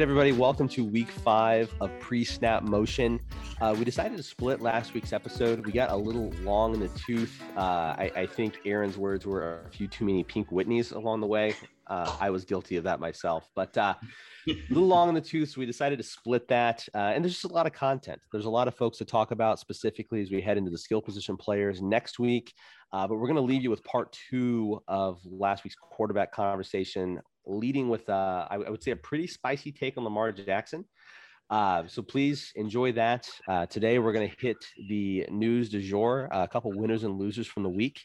right, everybody, welcome to week five of pre snap motion. Uh, we decided to split last week's episode. We got a little long in the tooth. Uh, I, I, think Aaron's words were a few too many pink Whitneys along the way. Uh, I was guilty of that myself, but uh, a little long in the tooth. So we decided to split that. Uh, and there's just a lot of content. There's a lot of folks to talk about specifically as we head into the skill position players next week. Uh, but we're going to leave you with part two of last week's quarterback conversation leading with, uh, I, I would say, a pretty spicy take on Lamar Jackson. Uh, so please enjoy that. Uh, today we're going to hit the news du jour, a couple winners and losers from the week,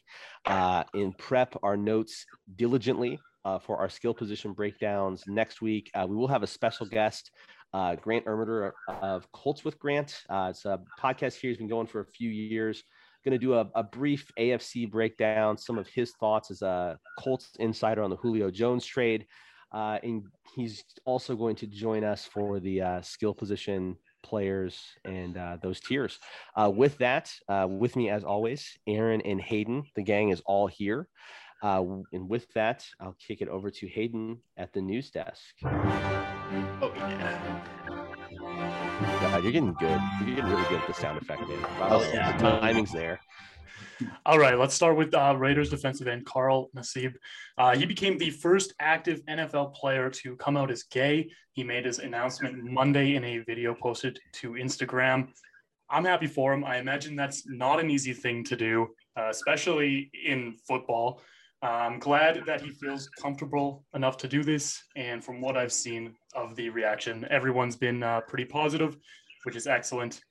uh, and prep our notes diligently uh, for our skill position breakdowns next week. Uh, we will have a special guest, uh, Grant Ermitter of Colts with Grant. it's a podcast here. He's been going for a few years going to do a, a, brief AFC breakdown, some of his thoughts as a Colts insider on the Julio Jones trade. Uh, and he's also going to join us for the uh, skill position players and uh, those tiers. Uh, with that, uh, with me as always, Aaron and Hayden. The gang is all here. Uh, and with that, I'll kick it over to Hayden at the news desk. Oh, yeah. God, you're getting good. You're getting really good at the sound effect, man. Wow, oh, yeah. The timing's there. All right, let's start with uh, Raiders defensive end Carl Nassib. Uh, he became the first active NFL player to come out as gay. He made his announcement Monday in a video posted to Instagram. I'm happy for him. I imagine that's not an easy thing to do, uh, especially in football. I'm glad that he feels comfortable enough to do this. And from what I've seen of the reaction, everyone's been uh, pretty positive, which is excellent.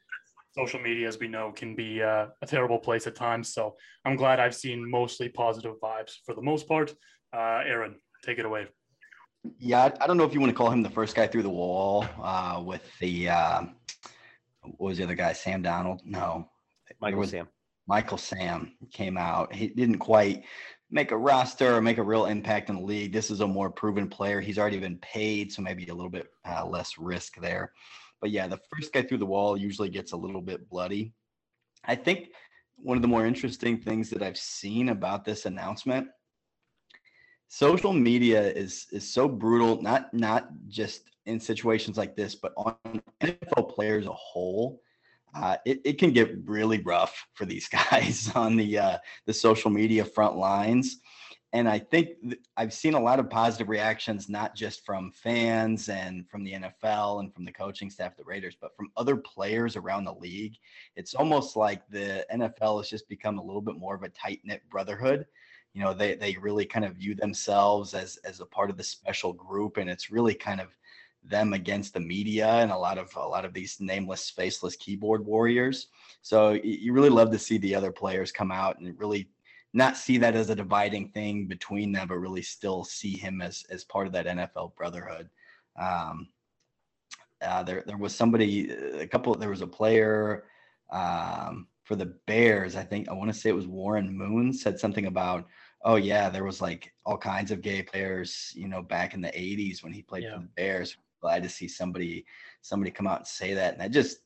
Social media, as we know, can be uh, a terrible place at times. So I'm glad I've seen mostly positive vibes for the most part. Uh, Aaron, take it away. Yeah, I don't know if you want to call him the first guy through the wall uh, with the, uh, what was the other guy? Sam Donald? No. Michael Sam. Michael Sam came out. He didn't quite make a roster or make a real impact in the league. This is a more proven player. He's already been paid, so maybe a little bit uh, less risk there. But yeah, the first guy through the wall usually gets a little bit bloody. I think one of the more interesting things that I've seen about this announcement social media is is so brutal not not just in situations like this but on NFL players a whole uh, it, it can get really rough for these guys on the uh, the social media front lines. And I think th- I've seen a lot of positive reactions, not just from fans and from the NFL and from the coaching staff the Raiders, but from other players around the league. It's almost like the NFL has just become a little bit more of a tight knit brotherhood. You know, they, they really kind of view themselves as, as a part of the special group. And it's really kind of them against the media and a lot of a lot of these nameless faceless keyboard warriors. So you really love to see the other players come out and really not see that as a dividing thing between them but really still see him as as part of that NFL brotherhood. Um, uh, there there was somebody a couple there was a player um, for the Bears I think I want to say it was Warren Moon said something about oh yeah there was like all kinds of gay players you know back in the 80s when he played yeah. for the bears glad to see somebody somebody come out and say that. And that just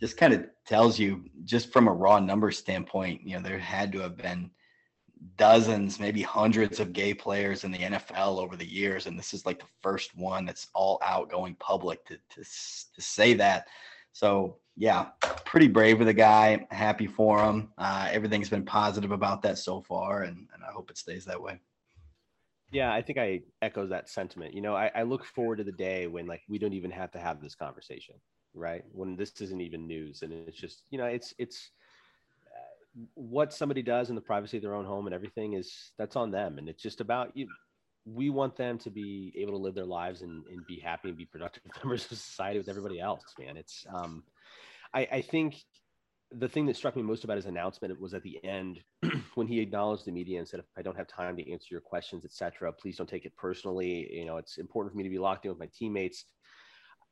just kind of tells you, just from a raw number standpoint, you know, there had to have been dozens, maybe hundreds of gay players in the NFL over the years, and this is like the first one that's all out going public to to, to say that. So yeah, pretty brave of the guy. Happy for him. Uh, everything's been positive about that so far, and, and I hope it stays that way. Yeah, I think I echo that sentiment. You know, I, I, look forward to the day when like we don't even have to have this conversation, right? When this isn't even news, and it's just you know, it's it's uh, what somebody does in the privacy of their own home and everything is that's on them, and it's just about you. We want them to be able to live their lives and, and be happy and be productive members of society with everybody else, man. It's um, I, I think the thing that struck me most about his announcement was at the end when he acknowledged the media and said, "If I don't have time to answer your questions, etc., please don't take it personally. You know, it's important for me to be locked in with my teammates."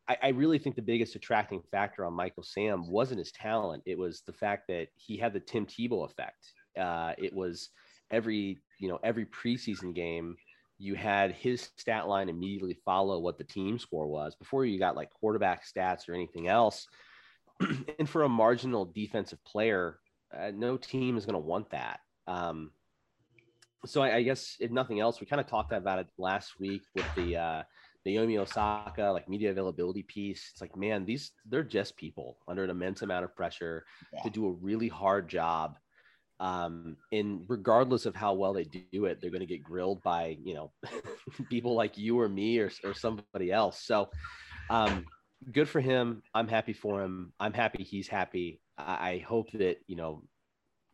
I, I, really think the biggest attracting factor on Michael Sam wasn't his talent; it was the fact that he had the Tim Tebow effect. Uh, it was every you know every preseason game you had his stat line immediately follow what the team score was before you got like quarterback stats or anything else. and for a marginal defensive player, uh, no team is going to want that. Um, so I, I, guess if nothing else, we kind of talked about it last week with the uh, Naomi Osaka like media availability piece. It's like, man, these they're just people under an immense amount of pressure yeah. to do a really hard job. Um, and regardless of how well they do it, they're going to get grilled by you know people like you or me or, or somebody else. So um, good for him. I'm happy for him. I'm happy he's happy. I, I hope that you know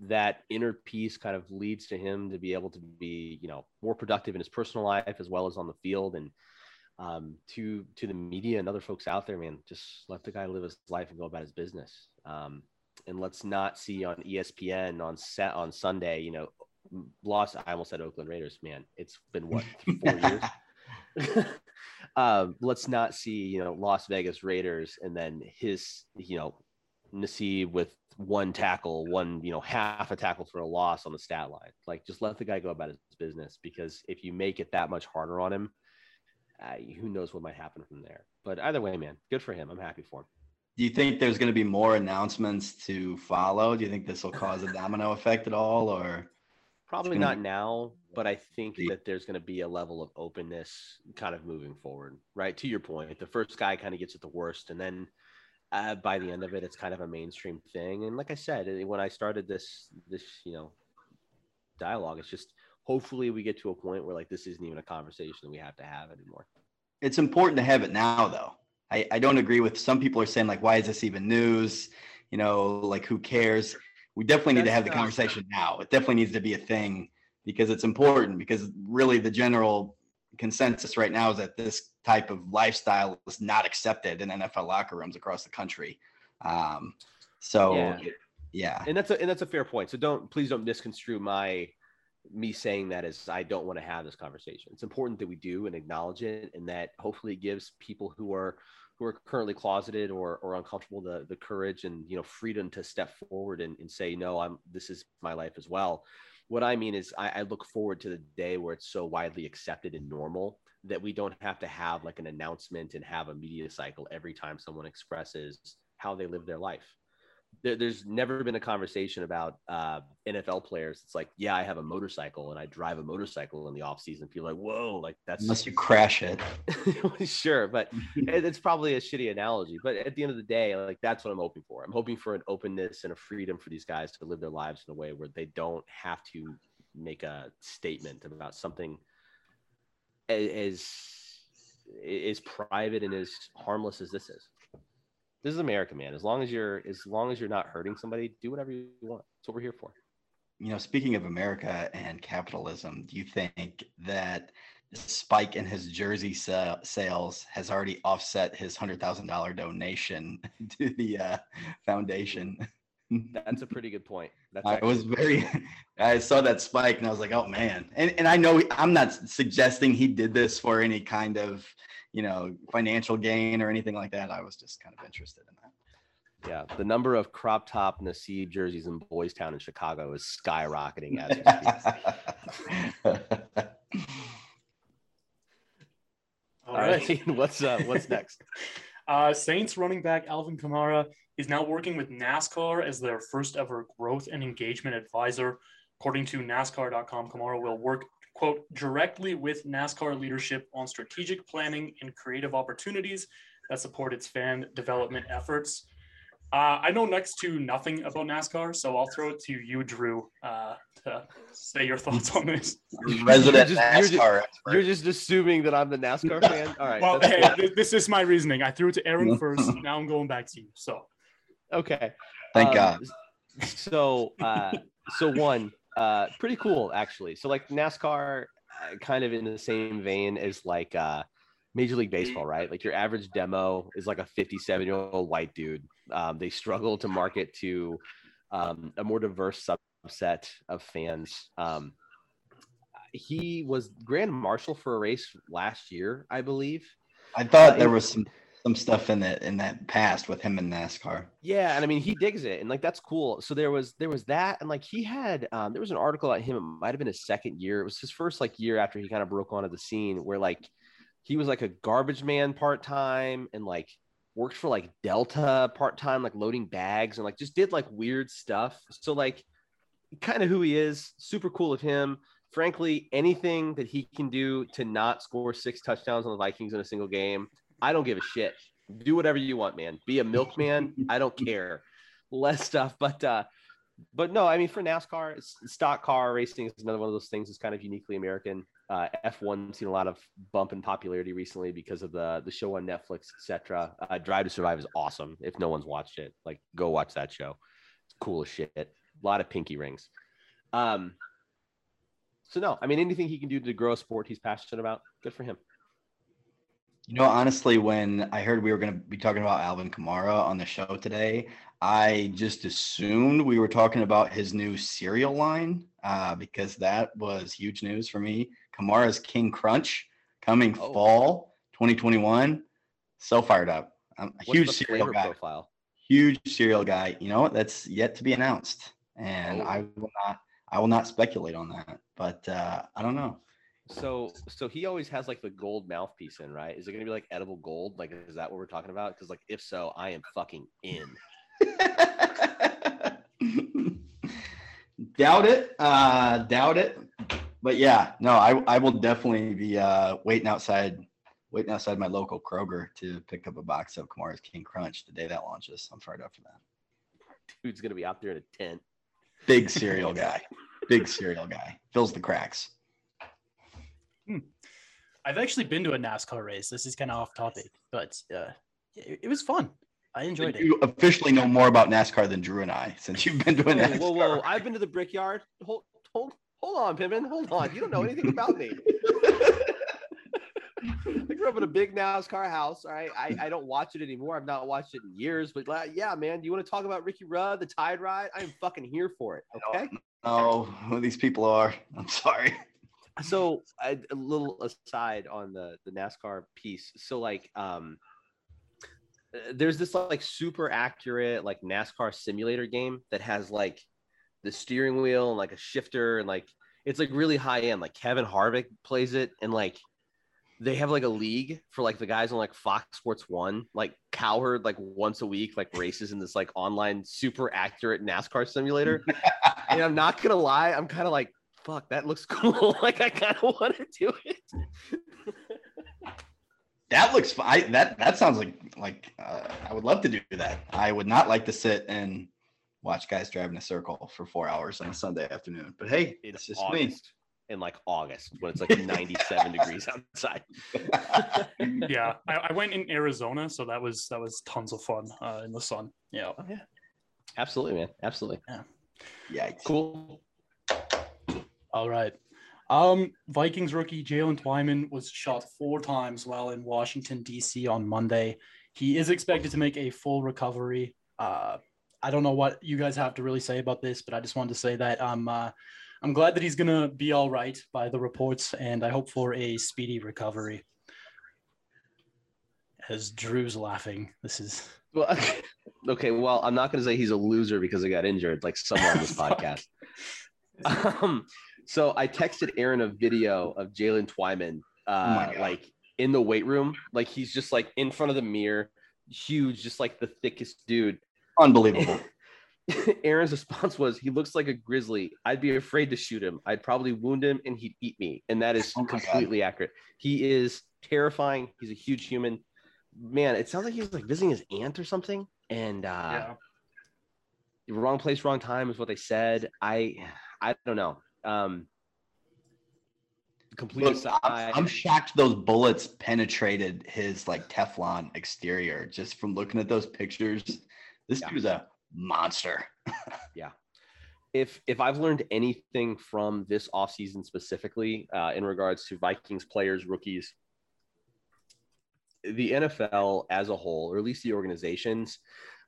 that inner peace kind of leads to him to be able to be you know more productive in his personal life as well as on the field and um, to to the media and other folks out there man just let the guy live his life and go about his business um, and let's not see on espn on set on sunday you know lost i almost said oakland raiders man it's been what four years um, let's not see you know las vegas raiders and then his you know Nassib with one tackle, one, you know, half a tackle for a loss on the stat line. Like just let the guy go about his business because if you make it that much harder on him, uh, who knows what might happen from there. But either way, man, good for him. I'm happy for him. Do you think there's going to be more announcements to follow? Do you think this will cause a domino effect at all or probably not now, but I think that there's going to be a level of openness kind of moving forward, right? To your point, the first guy kind of gets it the worst and then uh, by the end of it, it's kind of a mainstream thing. And like I said, when I started this, this, you know, dialogue, it's just hopefully we get to a point where like this isn't even a conversation that we have to have anymore. It's important to have it now, though. I, I don't agree with some people are saying like, why is this even news? You know, like who cares? We definitely need That's to have the conversation now. It definitely needs to be a thing because it's important because really the general consensus right now is that this type of lifestyle is not accepted in NFL locker rooms across the country. Um, so yeah. yeah. And that's a and that's a fair point. So don't please don't misconstrue my me saying that as I don't want to have this conversation. It's important that we do and acknowledge it and that hopefully gives people who are who are currently closeted or, or uncomfortable the, the courage and you know freedom to step forward and, and say no i'm this is my life as well. What I mean is, I, I look forward to the day where it's so widely accepted and normal that we don't have to have like an announcement and have a media cycle every time someone expresses how they live their life there, there's never been a conversation about uh, NFL players. It's like, yeah, I have a motorcycle and I drive a motorcycle in the off season. People like, whoa, like that's unless you crash it. sure, but it's probably a shitty analogy. But at the end of the day, like that's what I'm hoping for. I'm hoping for an openness and a freedom for these guys to live their lives in a way where they don't have to make a statement about something as as private and as harmless as this is this is America, man. As long as you're as long as you're not hurting somebody, do whatever you want. That's what we're here for. You know, speaking of America and capitalism, do you think that the spike in his jersey sa- sales has already offset his hundred thousand dollar donation to the uh, foundation? That's a pretty good point. That's I was very, I saw that spike and I was like, oh man. And, and I know I'm not suggesting he did this for any kind of you know, financial gain or anything like that. I was just kind of interested in that. Yeah, the number of crop top Nassib jerseys in Boys Town in Chicago is skyrocketing as we speak. All right, what's uh, what's next? Uh, Saints running back Alvin Kamara is now working with NASCAR as their first ever growth and engagement advisor. According to NASCAR.com, Kamara will work quote, directly with NASCAR leadership on strategic planning and creative opportunities that support its fan development efforts. Uh, I know next to nothing about NASCAR, so I'll throw it to you, Drew, uh, to say your thoughts on this. Resident you're just, NASCAR you're just, you're just, assuming that I'm the NASCAR fan. All right. Well, hey, this is my reasoning. I threw it to Aaron first. Now I'm going back to you. So. Okay. Thank um, God. So, uh, so one, uh, pretty cool actually. So like NASCAR, uh, kind of in the same vein as like uh, Major League Baseball, right? Like your average demo is like a 57 year old white dude. Um, they struggle to market to um, a more diverse subset of fans. Um, he was grand marshal for a race last year, I believe. I thought uh, there was some some stuff in that in that past with him in NASCAR. Yeah, and I mean he digs it, and like that's cool. So there was there was that, and like he had um, there was an article about him. It might have been his second year. It was his first like year after he kind of broke onto the scene, where like he was like a garbage man part time, and like worked for like Delta part time, like loading bags, and like just did like weird stuff. So like kind of who he is, super cool of him. Frankly, anything that he can do to not score six touchdowns on the Vikings in a single game, I don't give a shit. Do whatever you want, man. Be a milkman. I don't care. Less stuff, but uh, but no, I mean for NASCAR, stock car racing is another one of those things that's kind of uniquely American. Uh, F1 seen a lot of bump in popularity recently because of the the show on Netflix, etc. Uh, Drive to Survive is awesome. If no one's watched it, like go watch that show. It's cool as shit. A lot of pinky rings. Um. So no, I mean anything he can do to grow a sport he's passionate about, good for him. You know, honestly, when I heard we were going to be talking about Alvin Kamara on the show today, I just assumed we were talking about his new cereal line uh, because that was huge news for me. Kamara's King Crunch coming oh. fall 2021. So fired up. I'm a huge cereal guy. Profile? Huge cereal guy. You know, that's yet to be announced, and oh. I will not. I will not speculate on that, but uh, I don't know. So so he always has like the gold mouthpiece in, right? Is it gonna be like edible gold? Like is that what we're talking about? Because like if so, I am fucking in. doubt it. Uh doubt it. But yeah, no, I I will definitely be uh waiting outside waiting outside my local Kroger to pick up a box of Kamara's King Crunch the day that launches. I'm fired up for that. Dude's gonna be out there in a tent. Big cereal guy. Big cereal guy. Fills the cracks. Hmm. I've actually been to a NASCAR race. This is kind of off topic, but uh, it, it was fun. I enjoyed you it. You officially know more about NASCAR than Drew and I, since you've been to a NASCAR. Whoa, whoa! I've been to the Brickyard. Hold, hold, hold on, Pippin. Hold on. You don't know anything about me. I grew up in a big NASCAR house. All right, I, I don't watch it anymore. I've not watched it in years. But uh, yeah, man, do you want to talk about Ricky Rudd, the Tide Ride? I'm fucking here for it. Okay. Oh, who these people are? I'm sorry so a, a little aside on the the NASCAR piece. So like um uh, there's this like super accurate like NASCAR simulator game that has like the steering wheel and like a shifter and like it's like really high end. Like Kevin Harvick plays it and like they have like a league for like the guys on like Fox Sports One, like Cowherd, like once a week, like races in this like online super accurate NASCAR simulator. and I'm not gonna lie, I'm kind of like, fuck, that looks cool. like I kind of want to do it. that looks fine. That that sounds like like uh, I would love to do that. I would not like to sit and watch guys drive in a circle for four hours on a Sunday afternoon. But hey, it's just August, me. In like August when it's like 97 degrees outside. yeah, I, I, went in Arizona, so that was that was tons of fun uh, in the sun. Yeah. Oh, yeah. Absolutely, man. Absolutely. Yeah. Yeah. Cool. All right. Um, Vikings rookie Jaylen Twyman was shot four times while in Washington, D.C. on Monday. He is expected to make a full recovery. Uh, I don't know what you guys have to really say about this, but I just wanted to say that I'm uh, I'm glad that he's gonna be all right by the reports, and I hope for a speedy recovery. As Drew's laughing, this is well, okay. Well, I'm not gonna say he's a loser because he got injured, like someone on this podcast. Um, so I texted Aaron a video of Jaylen Twyman, uh, oh like in the weight room, like he's just like in front of the mirror, huge, just like the thickest dude. Unbelievable. Aaron's response was, "He looks like a grizzly. I'd be afraid to shoot him. I'd probably wound him, and he'd eat me." And that is oh completely God. accurate. He is terrifying. He's a huge human. Man, it sounds like he's like visiting his aunt or something. And uh, yeah. wrong place, wrong time is what they said. I, I don't know. Um, complete Look, I'm, I'm shocked those bullets penetrated his like Teflon exterior just from looking at those pictures. This yeah. dude's a monster. yeah. If if I've learned anything from this offseason specifically uh, in regards to Vikings players, rookies, the NFL as a whole, or at least the organizations,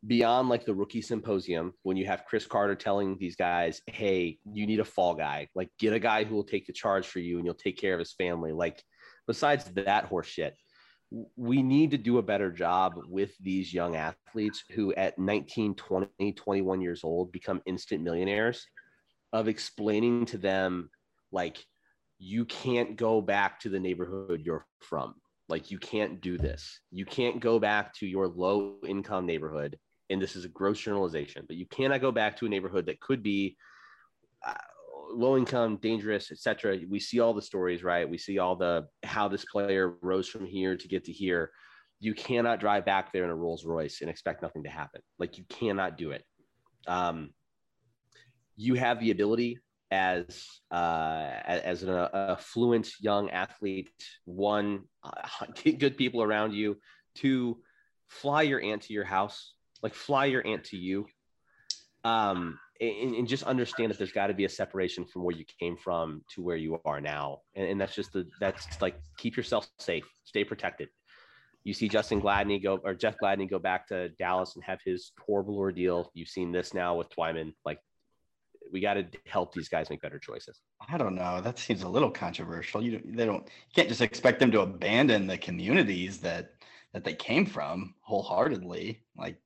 beyond like the rookie symposium when you have Cris Carter telling these guys, "Hey, you need a fall guy. Like get a guy who will take the charge for you and you'll take care of his family." Like besides that horse shit, we need to do a better job with these young athletes who at 19 20 21 years old become instant millionaires of explaining to them like you can't go back to the neighborhood you're from like you can't do this you can't go back to your low income neighborhood and this is a gross generalization but you cannot go back to a neighborhood that could be uh, low income, dangerous, etc. We see all the stories, right? We see all the how this player rose from here to get to here. You cannot drive back there in a Rolls Royce and expect nothing to happen. Like you cannot do it. Um, you have the ability as uh, as an affluent young athlete. One, uh, get good people around you. Two, fly your aunt to your house. Like fly your aunt to you. Um, and, and just understand that there's got to be a separation from where you came from to where you are now. And, and that's just the, that's like, keep yourself safe, stay protected. You see Justin Gladney go or Jeff Gladney go back to Dallas and have his horrible ordeal. You've seen this now with Twyman. Like, we got to help these guys make better choices. I don't know. That seems a little controversial. You they don't you can't just expect them to abandon the communities that that they came from wholeheartedly. Like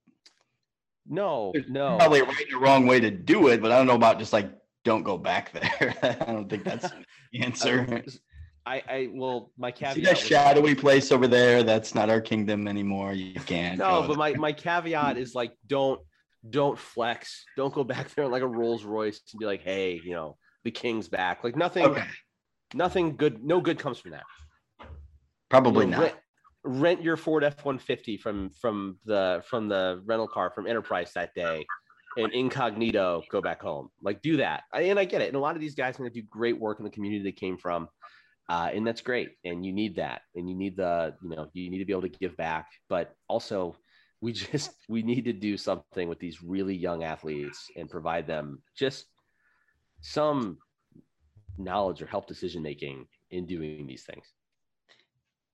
no, There's no. Probably right or wrong way to do it, but I don't know about just like don't go back there. I don't think that's the answer. I, I well, my caveat. See that shadowy place over there? That's not our kingdom anymore. You can't. No, but my my caveat is like don't don't flex. Don't go back there like a Rolls Royce and be like, hey, you know, the king's back. Like nothing, okay. nothing good. No good comes from that. Probably you know, not rent your Ford F one fifty from from the from the rental car from Enterprise that day, and incognito go back home. Like do that, I, and I get it. And a lot of these guys are going to do great work in the community they came from, uh, and that's great. And you need that, and you need the you know you need to be able to give back, but also we just we need to do something with these really young athletes and provide them just some knowledge or help decision making in doing these things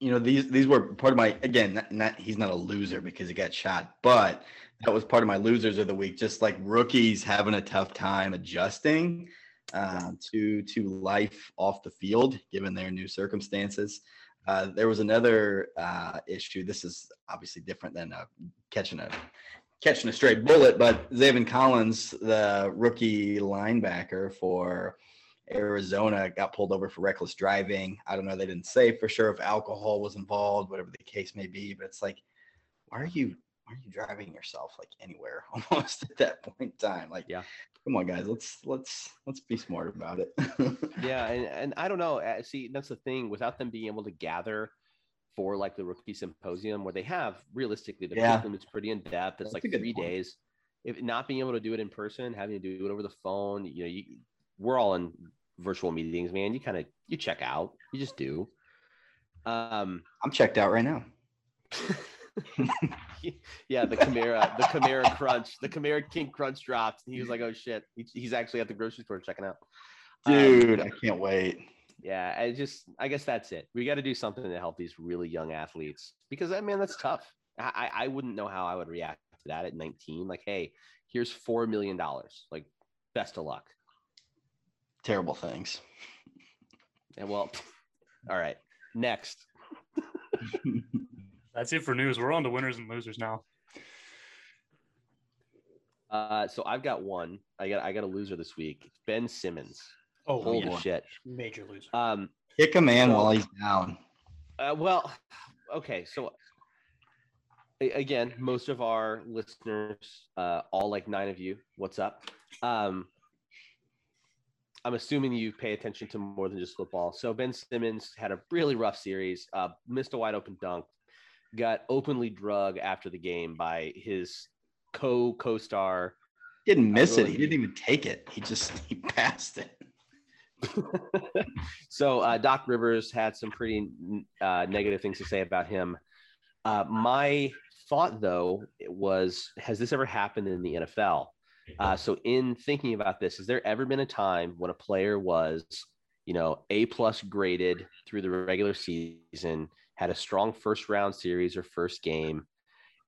you know these these were part of my again not, not, he's not a loser because he got shot but that was part of my losers of the week just like rookies having a tough time adjusting uh, to to life off the field given their new circumstances. Uh, there was another uh, issue. This is obviously different than uh, catching a catching a straight bullet but Zaven Collins the rookie linebacker for Arizona got pulled over for reckless driving. I don't know. They didn't say for sure if alcohol was involved, whatever the case may be. But it's like, why are you why are you driving yourself like anywhere almost at that point in time? Like, yeah, come on, guys, let's let's let's be smart about it. yeah, and and I don't know. Uh, see, that's the thing. Without them being able to gather for like the rookie symposium, where they have realistically the yeah. curriculum is pretty in depth. It's that's like three point. days. If not being able to do it in person, having to do it over the phone, you know, you, we're all in virtual meetings, man, you kind of you check out. You just do. Um, I'm checked out right now. yeah, the Kamara, the Kamara crunch, the Kamara King crunch dropped. And he was like, "Oh shit!" He, he's actually at the grocery store checking out. Dude, um, I can't wait. Yeah, I just, I guess that's it. We got to do something to help these really young athletes because, I mean, that's tough. I, I wouldn't know how I would react to that at 19. Like, hey, here's four million dollars. Like, best of luck terrible things. And well, all right. Next. That's it for news. We're on to winners and losers now. Uh, so I've got one. I got I got a loser this week. Ben Simmons. Oh, holy yeah. shit! Major loser. Um, kick a man so, while he's down. Uh, well, okay. So again, most of our listeners, uh, all like nine of you, what's up? Um, I'm assuming you pay attention to more than just football. So Ben Simmons had a really rough series, uh, missed a wide open dunk, got openly drug after the game by his co co star. Didn't miss it. He didn't even take it. He just he passed it. so uh, Doc Rivers had some pretty uh, negative things to say about him. Uh, my thought though was, has this ever happened in the NFL? Uh, so in thinking about this, has there ever been a time when a player was, you know, A plus graded through the regular season, had a strong first round series or first game,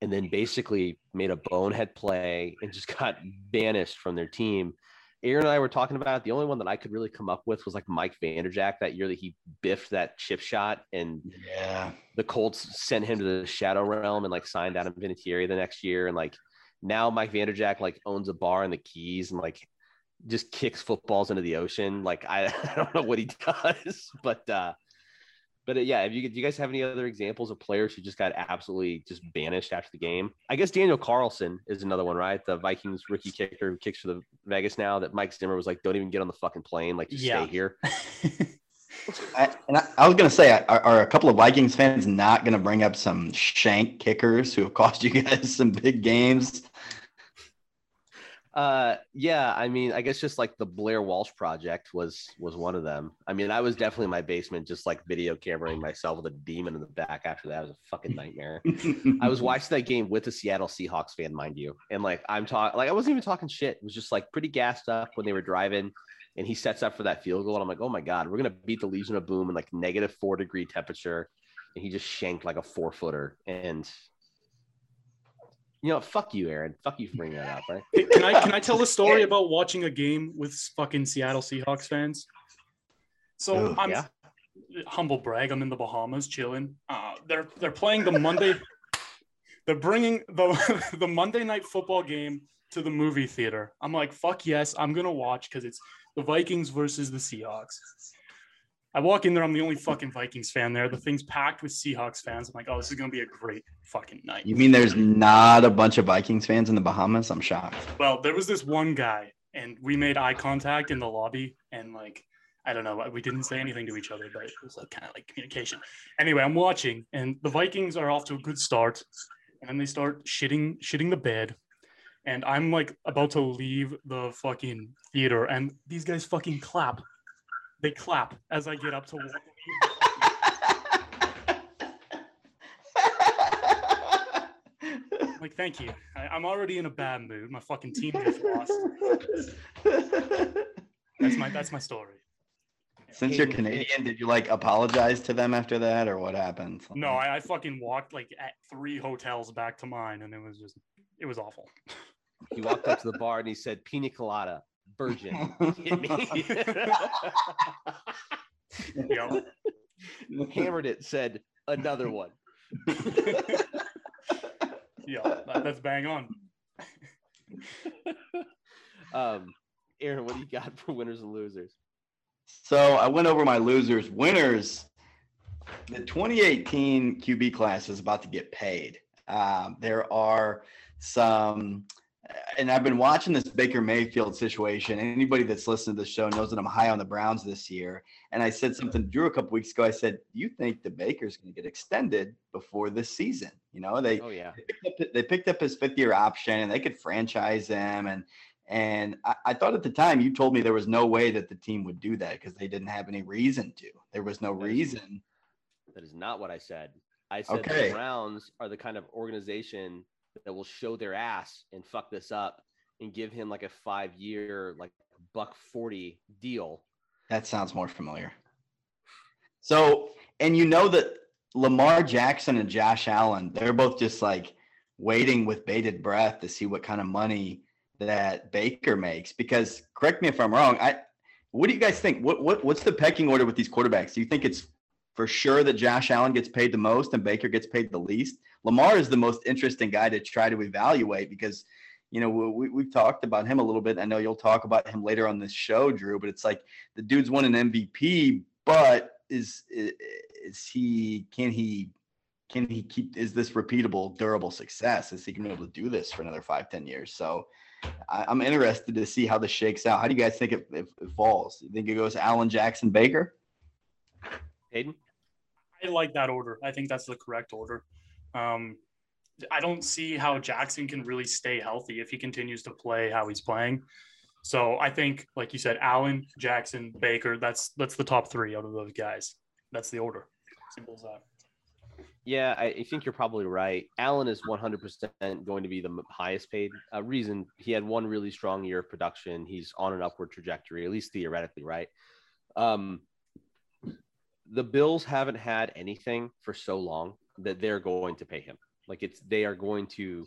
and then basically made a bonehead play and just got banished from their team Aaron and I were talking about it. The only one that I could really come up with was like Mike Vanderjagt that year that he biffed that chip shot, and Yeah. the Colts sent him to the Shadow Realm and like signed Adam Vinatieri the next year, and like now Mike Vanderjagt like owns a bar in the Keys and like just kicks footballs into the ocean. Like I, I don't know what he does, but uh but uh, yeah, if you do you guys have any other examples of players who just got absolutely just banished after the game? I guess Daniel Carlson is another one, right? The Vikings rookie kicker who kicks for the Vegas now. That Mike Zimmer was like, "Don't even get on the fucking plane, like just Yeah. stay here." I, and I, I was going to say, are, are a couple of Vikings fans not going to bring up some shank kickers who have cost you guys some big games? Uh, yeah, I mean, I guess just like the Blair Walsh project was was one of them. I mean, I was definitely in my basement, just like video cameraing myself with a demon in the back. After that, it was a fucking nightmare. I was watching that game with a Seattle Seahawks fan, mind you, and like I'm talking, like I wasn't even talking shit. It was just like pretty gassed up when they were driving, and he sets up for that field goal, and I'm like, oh my god, we're gonna beat the Legion of Boom in like negative four degree temperature, and he just shanked like a four footer, and you know, fuck you, Aaron, fuck you for bringing that up, right? Hey, Can I can I tell a story about watching a game with fucking Seattle Seahawks fans? So Oh, I'm yeah. humble brag. I'm in the Bahamas chilling. Uh, they're they're playing the Monday. they're bringing the the Monday night football game to the movie theater. I'm like, fuck yes, I'm gonna watch because it's the Vikings versus the Seahawks. I walk in there. I'm the only fucking Vikings fan there. The thing's packed with Seahawks fans. I'm like, oh, this is gonna be a great fucking night. You mean there's not a bunch of Vikings fans in the Bahamas? I'm shocked. Well, there was this one guy, and we made eye contact in the lobby, and like, I don't know, we didn't say anything to each other, but it was like kind of like communication. Anyway, I'm watching, and the Vikings are off to a good start, and then they start shitting, shitting the bed, and I'm like about to leave the fucking theater, and these guys fucking clap. They clap as I get up to walk. I'm like, thank you. I, I'm already in a bad mood. My fucking team just lost. That's my that's my story. Since you're Canadian, did you like apologize to them after that, or what happened? No, I, I fucking walked like at three hotels back to mine, and it was just it was awful. He walked up to the bar and he said, "Pina colada, virgin." Hit me. Yeah. Hammered it. Said another one. Yeah, that, that's bang on. Um, Aaron, what do you got for winners and losers? So I went over my losers. Winners, the 2018 QB class is about to get paid. Um, there are some, and I've been watching this Baker Mayfield situation. Anybody that's listened to the show knows that I'm high on the Browns this year. And I said something to Drew a couple weeks ago. I said, "You think the Baker's going to get extended before this season? You know, they Oh yeah, they picked up, they picked up his fifth year option and they could franchise him and and I, I thought at the time you told me there was no way that the team would do that because they didn't have any reason to. There was no That is- reason. that is not what I said. I said Okay. the Browns are the kind of organization that will show their ass and fuck this up and give him like a five year, like buck forty deal. That sounds more familiar. So, and you know that Lamar Jackson and Josh Allen, they're both just like waiting with bated breath to see what kind of money that Baker makes. Because correct me if I'm wrong, I what do you guys think? What what what's the pecking order with these quarterbacks? Do you think it's for sure that Josh Allen gets paid the most and Baker gets paid the least? Lamar is the most interesting guy to try to evaluate because you know we, we've talked about him a little bit. I know you'll talk about him later on this show, Drew. But it's like the dude's won an MVP, but is is he can he can he keep is this repeatable durable success is he gonna be able to do this for another five ten years so I, i'm interested to see how this shakes out how do you guys think it, it, it falls you think it goes allen jackson baker Hayden, I like that order. I think that's the correct order. Um, I don't see how Jackson can really stay healthy if he continues to play how he's playing. So I think, like you said, Allen, Jackson, Baker. That's that's the top three out of those guys. That's the order. Simple as that. Yeah, I, think you're probably right. Allen is 100% going to be the highest paid. Uh, reason he had one really strong year of production. He's on an upward trajectory, at least theoretically, right? Um, the Bills haven't had anything for so long that they're going to pay him. Like it's they are going to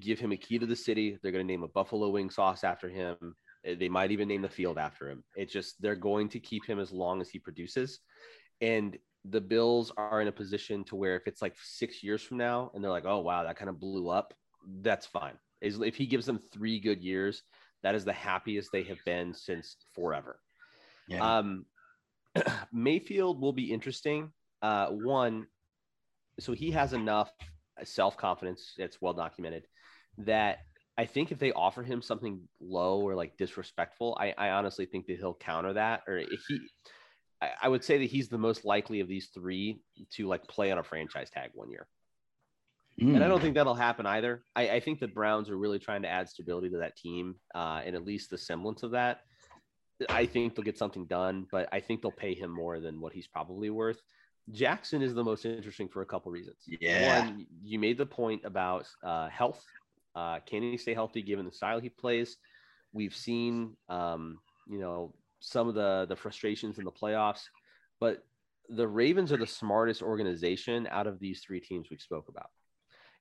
give him a key to the city. They're going to name a buffalo wing sauce after him. They might even name the field after him. It's just they're going to keep him as long as he produces. And the Bills are in a position to where if it's like six years from now and they're like, oh wow, that kind of blew up, that's fine. Is if he gives them three good years, that is the happiest they have been since forever. Yeah. Um, Mayfield will be interesting. Uh, one, so he has enough self confidence. It's well documented that I think if they offer him something low or like disrespectful, I, I honestly think that he'll counter that. Or he, I, I would say that he's the most likely of these three to like play on a franchise tag one year. Mm. And I don't hmm. think that'll happen either. I, I, think the Browns are really trying to add stability to that team uh, and at least the semblance of that. I think they'll get something done, but I think they'll pay him more than what he's probably worth. Jackson is the most interesting for a couple reasons. Yeah. One, you made the point about uh, health. Uh, can he stay healthy given the style he plays? We've seen, um, you know, some of the the frustrations in the playoffs, but the Ravens are the smartest organization out of these three teams we spoke about.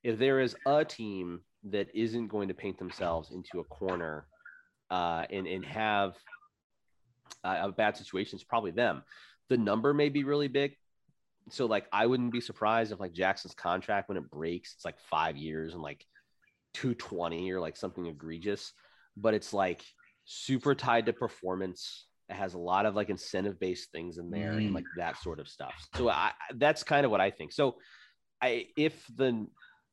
If there is a team that isn't going to paint themselves into a corner uh, and and have uh, a bad situation, it's probably them. The number may be really big, so like I wouldn't be surprised if like Jackson's contract when it breaks, it's like five years and like 220 or like something egregious, but it's like super tied to performance. It has a lot of like incentive based things in there mm. and like that sort of stuff. So I, that's kind of what I think. So I if the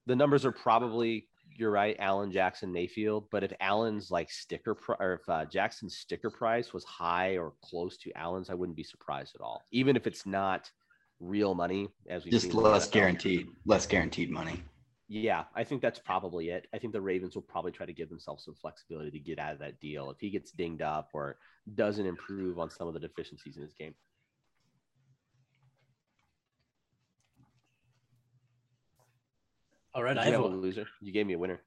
the numbers are probably you're right, Allen Jackson Mayfield. But if Allen's like sticker pr- or if uh, Jackson's sticker price was high or close to Allen's, I wouldn't be surprised at all. Even if it's not real money as we just less guaranteed, less guaranteed money. Yeah, I think that's probably it. I think the Ravens will probably try to give themselves some flexibility to get out of that deal if he gets dinged up or doesn't improve on some of the deficiencies in his game. All right, I have, have a, a loser. You gave me a winner,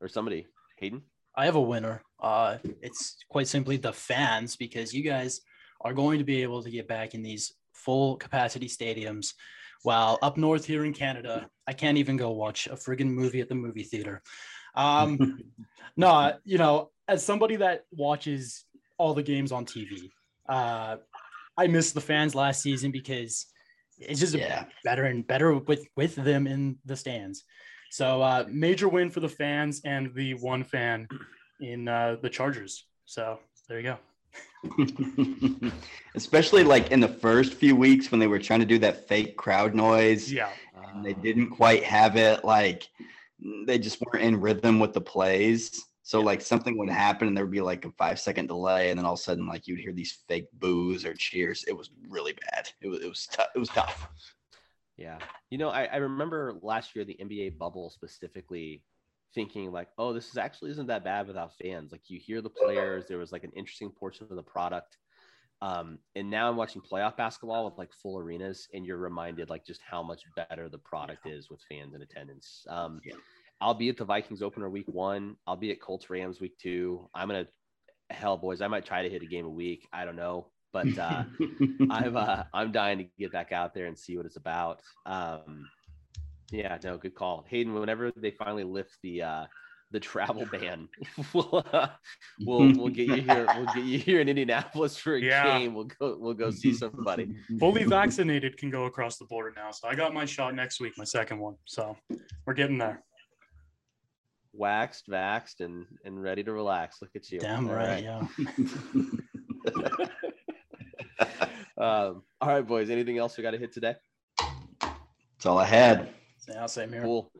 or somebody, Hayden. I have a winner. Uh, it's quite simply the fans because you guys are going to be able to get back in these full capacity stadiums. While up north here in Canada, I can't even go watch a friggin' movie at the movie theater. Um, no, you know, as somebody that watches all the games on TV, uh, I missed the fans last season because it's just yeah. better and better with with them in the stands. So uh, major win for the fans and the one fan in uh, the Chargers. So there you go. Especially like in the first few weeks when they were trying to do that fake crowd noise. Yeah. And they didn't quite have it like they just weren't in rhythm with the plays. So yeah. like something would happen and there would be like a five second delay, and then all of a sudden like you'd hear these fake boos or cheers. It was really bad. It was it was tough. It was tough. Yeah, you know, I, I remember last year the NBA bubble specifically thinking like, oh, this is actually isn't that bad without fans. Like you hear the players, there was like an interesting portion of the product. Um, and now I'm watching playoff basketball with like full arenas, and you're reminded like just how much better the product is with fans in attendance. Um, yeah. I'll be at the Vikings opener week one. I'll be at Colts Rams week two. I'm gonna hell boys. I might try to hit a game a week. I don't know, but uh, I'm uh, I'm dying to get back out there and see what it's about. Um, yeah, no, good call, Hayden. Whenever they finally lift the uh, the travel ban, we'll, uh, we'll we'll get you here. We'll get you here in Indianapolis for a yeah. game. We'll go we'll go see somebody. Fully vaccinated can go across the border now. So I got my shot next week, my second one. So we're getting there. Waxed, vaxed, and and ready to relax. Look at you. Damn all right, right. yeah. um, all right, boys. Anything else we got to hit today? That's all I had. Yeah, same here. Cool.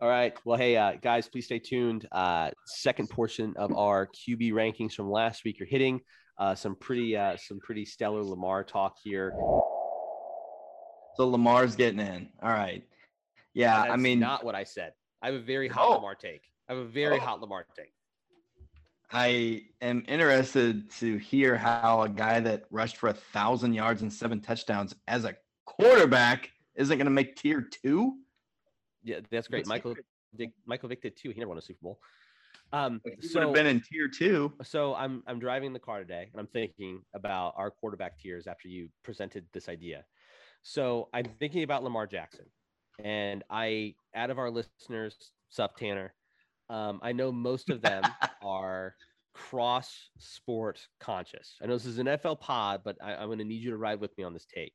All right. Well, hey, uh, guys, please stay tuned. Uh, second portion of our QB rankings from last week are hitting. Uh, some pretty, uh, some pretty stellar Lamar talk here. So Lamar's getting in. All right. Yeah, I mean, not what I said. I have a very hot oh. Lamar take. I have a very oh. hot Lamar take. I am interested to hear how a guy that rushed for a thousand yards and seven touchdowns as a quarterback isn't going to make tier two. Yeah, that's great. Michael Dick, Michael Vick did too. He never won a Super Bowl. Um, he so, would have been in tier two. So I'm I'm driving the car today, and I'm thinking about our quarterback tiers after you presented this idea. So I'm thinking about Lamar Jackson, and I out of our listeners, Sup Tanner, um, I know most of them are cross sport conscious. I know this is an NFL pod, but I, am going to need you to ride with me on this take.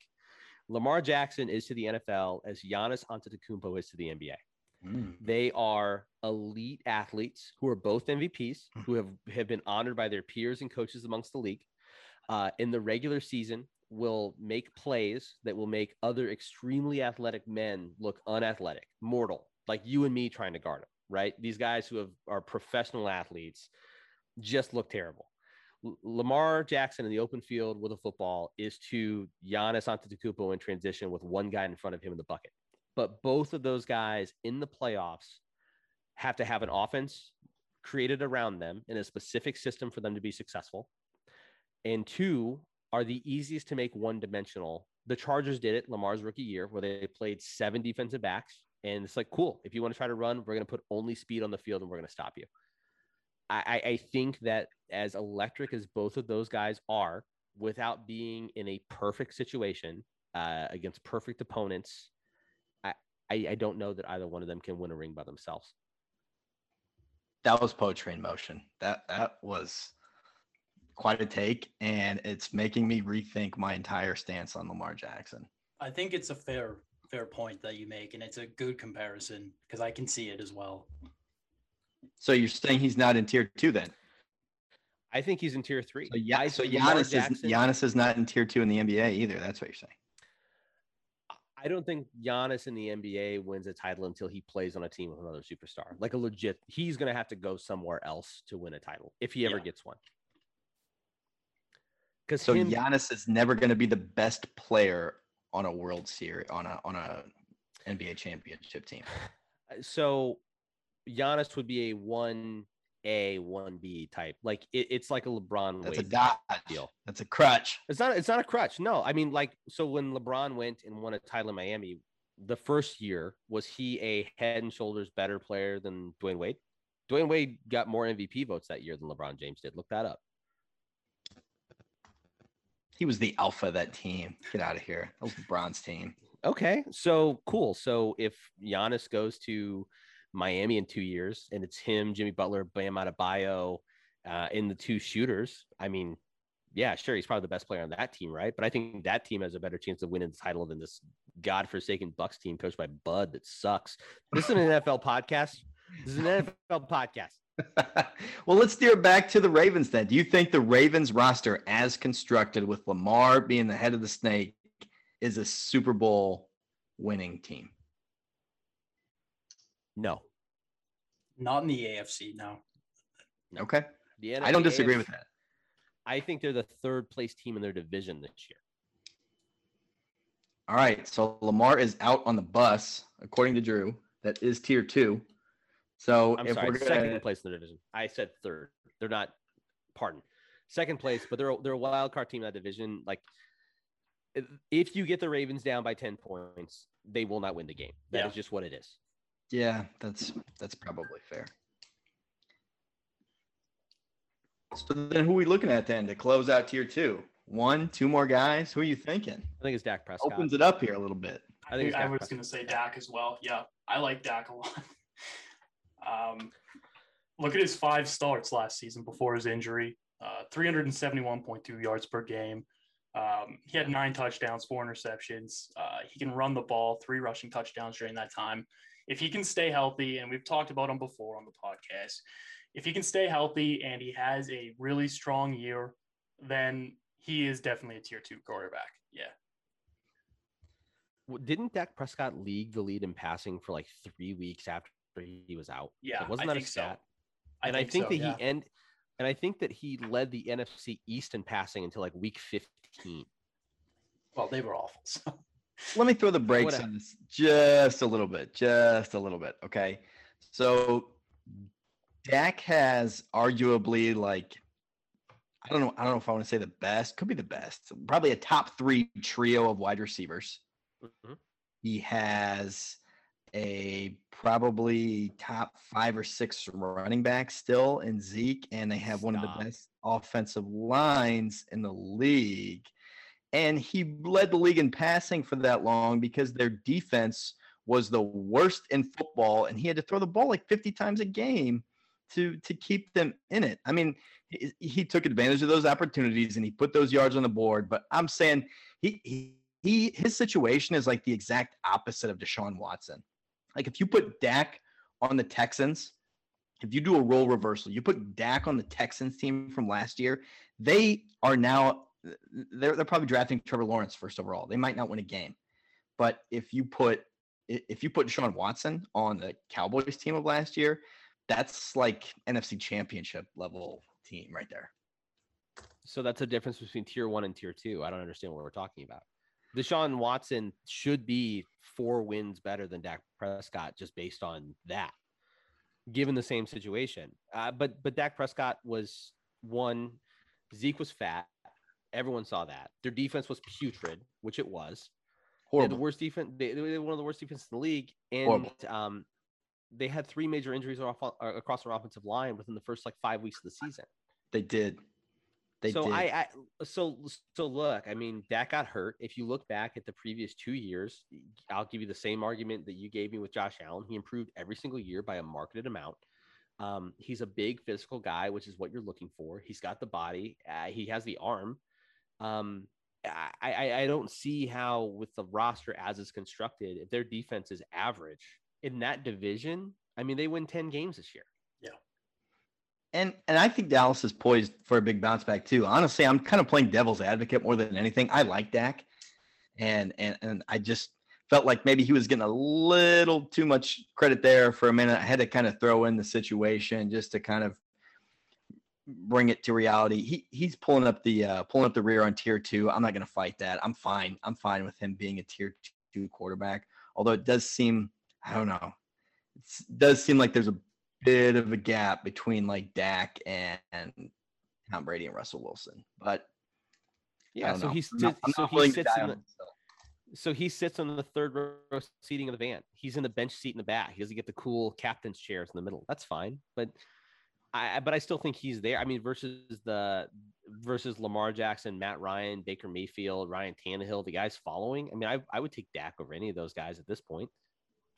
Lamar Jackson is to the NFL as Giannis Antetokounmpo is to the NBA. Mm. They are elite athletes who are both MVPs, hmm. who have, have been honored by their peers and coaches amongst the league. Uh, in the regular season, will make plays that will make other extremely athletic men look unathletic, mortal, like you and me trying to guard them, right? These guys who have, are professional athletes just look terrible. Lamar Jackson in the open field with a football is to Giannis Antetokounmpo in transition with one guy in front of him in the bucket. But both of those guys in the playoffs have to have an offense created around them in a specific system for them to be successful. And two, are the easiest to make one dimensional. The Chargers did it Lamar's rookie year where they played seven defensive backs. And it's like, cool. If you want to try to run, we're going to put only speed on the field and we're going to stop you. I, I think that as electric as both of those guys are, without being in a perfect situation uh, against perfect opponents, I, I, I don't know that either one of them can win a ring by themselves. That was poetry in motion. That that was quite a take, and it's making me rethink my entire stance on Lamar Jackson. I think it's a fair fair point that you make, and it's a good comparison because I can see it as well. So you're saying he's not in tier two then? I think he's in tier three. So, yeah, so Giannis is, Giannis is not in tier two in the NBA either. That's what you're saying. I don't think Giannis in the NBA wins a title until he plays on a team with another superstar. Like a legit, he's going to have to go somewhere else to win a title if he ever yeah. gets one. Because so him, Giannis is never going to be the best player on a World Series on a on a NBA championship team. So Giannis would be a one A, one B type. Like it, it's like a LeBron. That's a dot deal. That's a crutch. It's not. It's not a crutch. No, I mean like so when LeBron went and won a title in Miami, the first year was he a head and shoulders better player than Dwyane Wade? Dwyane Wade got more MVP votes that year than LeBron James did. Look that up. He was the alpha of that team. Get out of here. That was LeBron's team. Okay, so cool. So if Giannis goes to Miami in two years, and it's him, Jimmy Butler, Bam Adebayo, uh, in the two shooters. I mean, yeah, sure, he's probably the best player on that team, right? But I think that team has a better chance of winning the title than this godforsaken Bucks team coached by Bud that sucks. This is an NFL podcast. This is an NFL podcast. well, let's steer back to the Ravens then. Do you think the Ravens roster, as constructed with Lamar being the head of the snake, is a Super Bowl winning team? No. Not in the AFC, no. no. Okay. The I don't disagree AFC, with that. I think they're the third place team in their division this year. All right. So Lamar is out on the bus, according to Drew. That is tier two. So I'm sorry, gonna... second place in the division. I said third. They're not. Pardon. Second place, but they're they're a wild card team in that division. Like, if you get the Ravens down by ten points, they will not win the game. That yeah. is just what it is. Yeah, that's that's probably fair. So then, who are we looking at then to close out tier two? One, two more guys. Who are you thinking? I think it's Dak Prescott. Opens it up here a little bit. I think I, I was going to say Dak as well. Yeah, I like Dak a lot. um, look at his five starts last season before his injury. Uh, 371.2 yards per game. Um, he had nine touchdowns, four interceptions. Uh, he can run the ball, three rushing touchdowns during that time if he can stay healthy, and we've talked about him before on the podcast, if he can stay healthy and he has a really strong year, then he is definitely a tier two quarterback. Yeah. Didn't Dak Prescott lead the lead in passing for like three weeks after he was out? Yeah, like, wasn't that a stat? So. I and think I think so, that yeah. he end, and I think that he led the NFC East in passing until like week fifteen. Well, they were awful. So. Let me throw the brakes on this just a little bit, just a little bit. Okay. So Dak has arguably like I don't know, I don't know if I want to say the best, could be the best, probably a top three trio of wide receivers. Mm-hmm. He has a probably top five or six running backs still in Zeke, and they have Stop. one of the best offensive lines in the league. And he led the league in passing for that long because their defense was the worst in football, and he had to throw the ball like 50 times a game to to keep them in it. I mean, he, he took advantage of those opportunities and he put those yards on the board. But I'm saying he he he his situation is like the exact opposite of Deshaun Watson. Like if you put Dak on the Texans, if you do a role reversal, you put Dak on the Texans team from last year, they are now they're they're probably drafting Trevor Lawrence first overall. They might not win a game. But if you put if you put Deshaun Watson on the Cowboys team of last year, that's like NFC championship level team right there. So that's a difference between tier one and tier two. I don't understand what we're talking about. Deshaun Watson should be four wins better than Dak Prescott just based on that, given the same situation. Uh, but but Dak Prescott was one. Zeke was fat. Everyone saw that. Their defense was putrid, which it was. Horrible. the worst defense. They, they were one of the worst defenses in the league, and um, they had three major injuries off, uh, across their offensive line within the first like five weeks of the season. They did. They so did. I, I so so look. I mean, Dak got hurt. If you look back at the previous two years, I'll give you the same argument that you gave me with Josh Allen. He improved every single year by a marketed amount. Um, he's a big physical guy, which is what you're looking for. He's got the body. Uh, he has the arm. Um, I, I, I don't see how with the roster as it's constructed, if their defense is average in that division, I mean, they win 10 games this year. Yeah. And and I think Dallas is poised for a big bounce back too. Honestly, I'm kind of playing devil's advocate more than anything. I like Dak. And and and I just felt like maybe he was getting a little too much credit there for a minute. I had to kind of throw in the situation just to kind of bring it to reality. He he's pulling up the uh, pulling up the rear on tier two. I'm not going to fight that. I'm fine. I'm fine with him being a tier two quarterback. Although it does seem I don't know. It does seem like there's a bit of a gap between like Dak and, and Tom Brady and Russell Wilson. But yeah, so he's so he sits in the, so he sits on the third row seating of the van. He's in the bench seat in the back. He doesn't get the cool captain's chairs in the middle. That's fine, but I but I still think he's there. I mean, versus the versus Lamar Jackson, Matt Ryan, Baker Mayfield, Ryan Tannehill, the guys following. I mean, I I would take Dak over any of those guys at this point.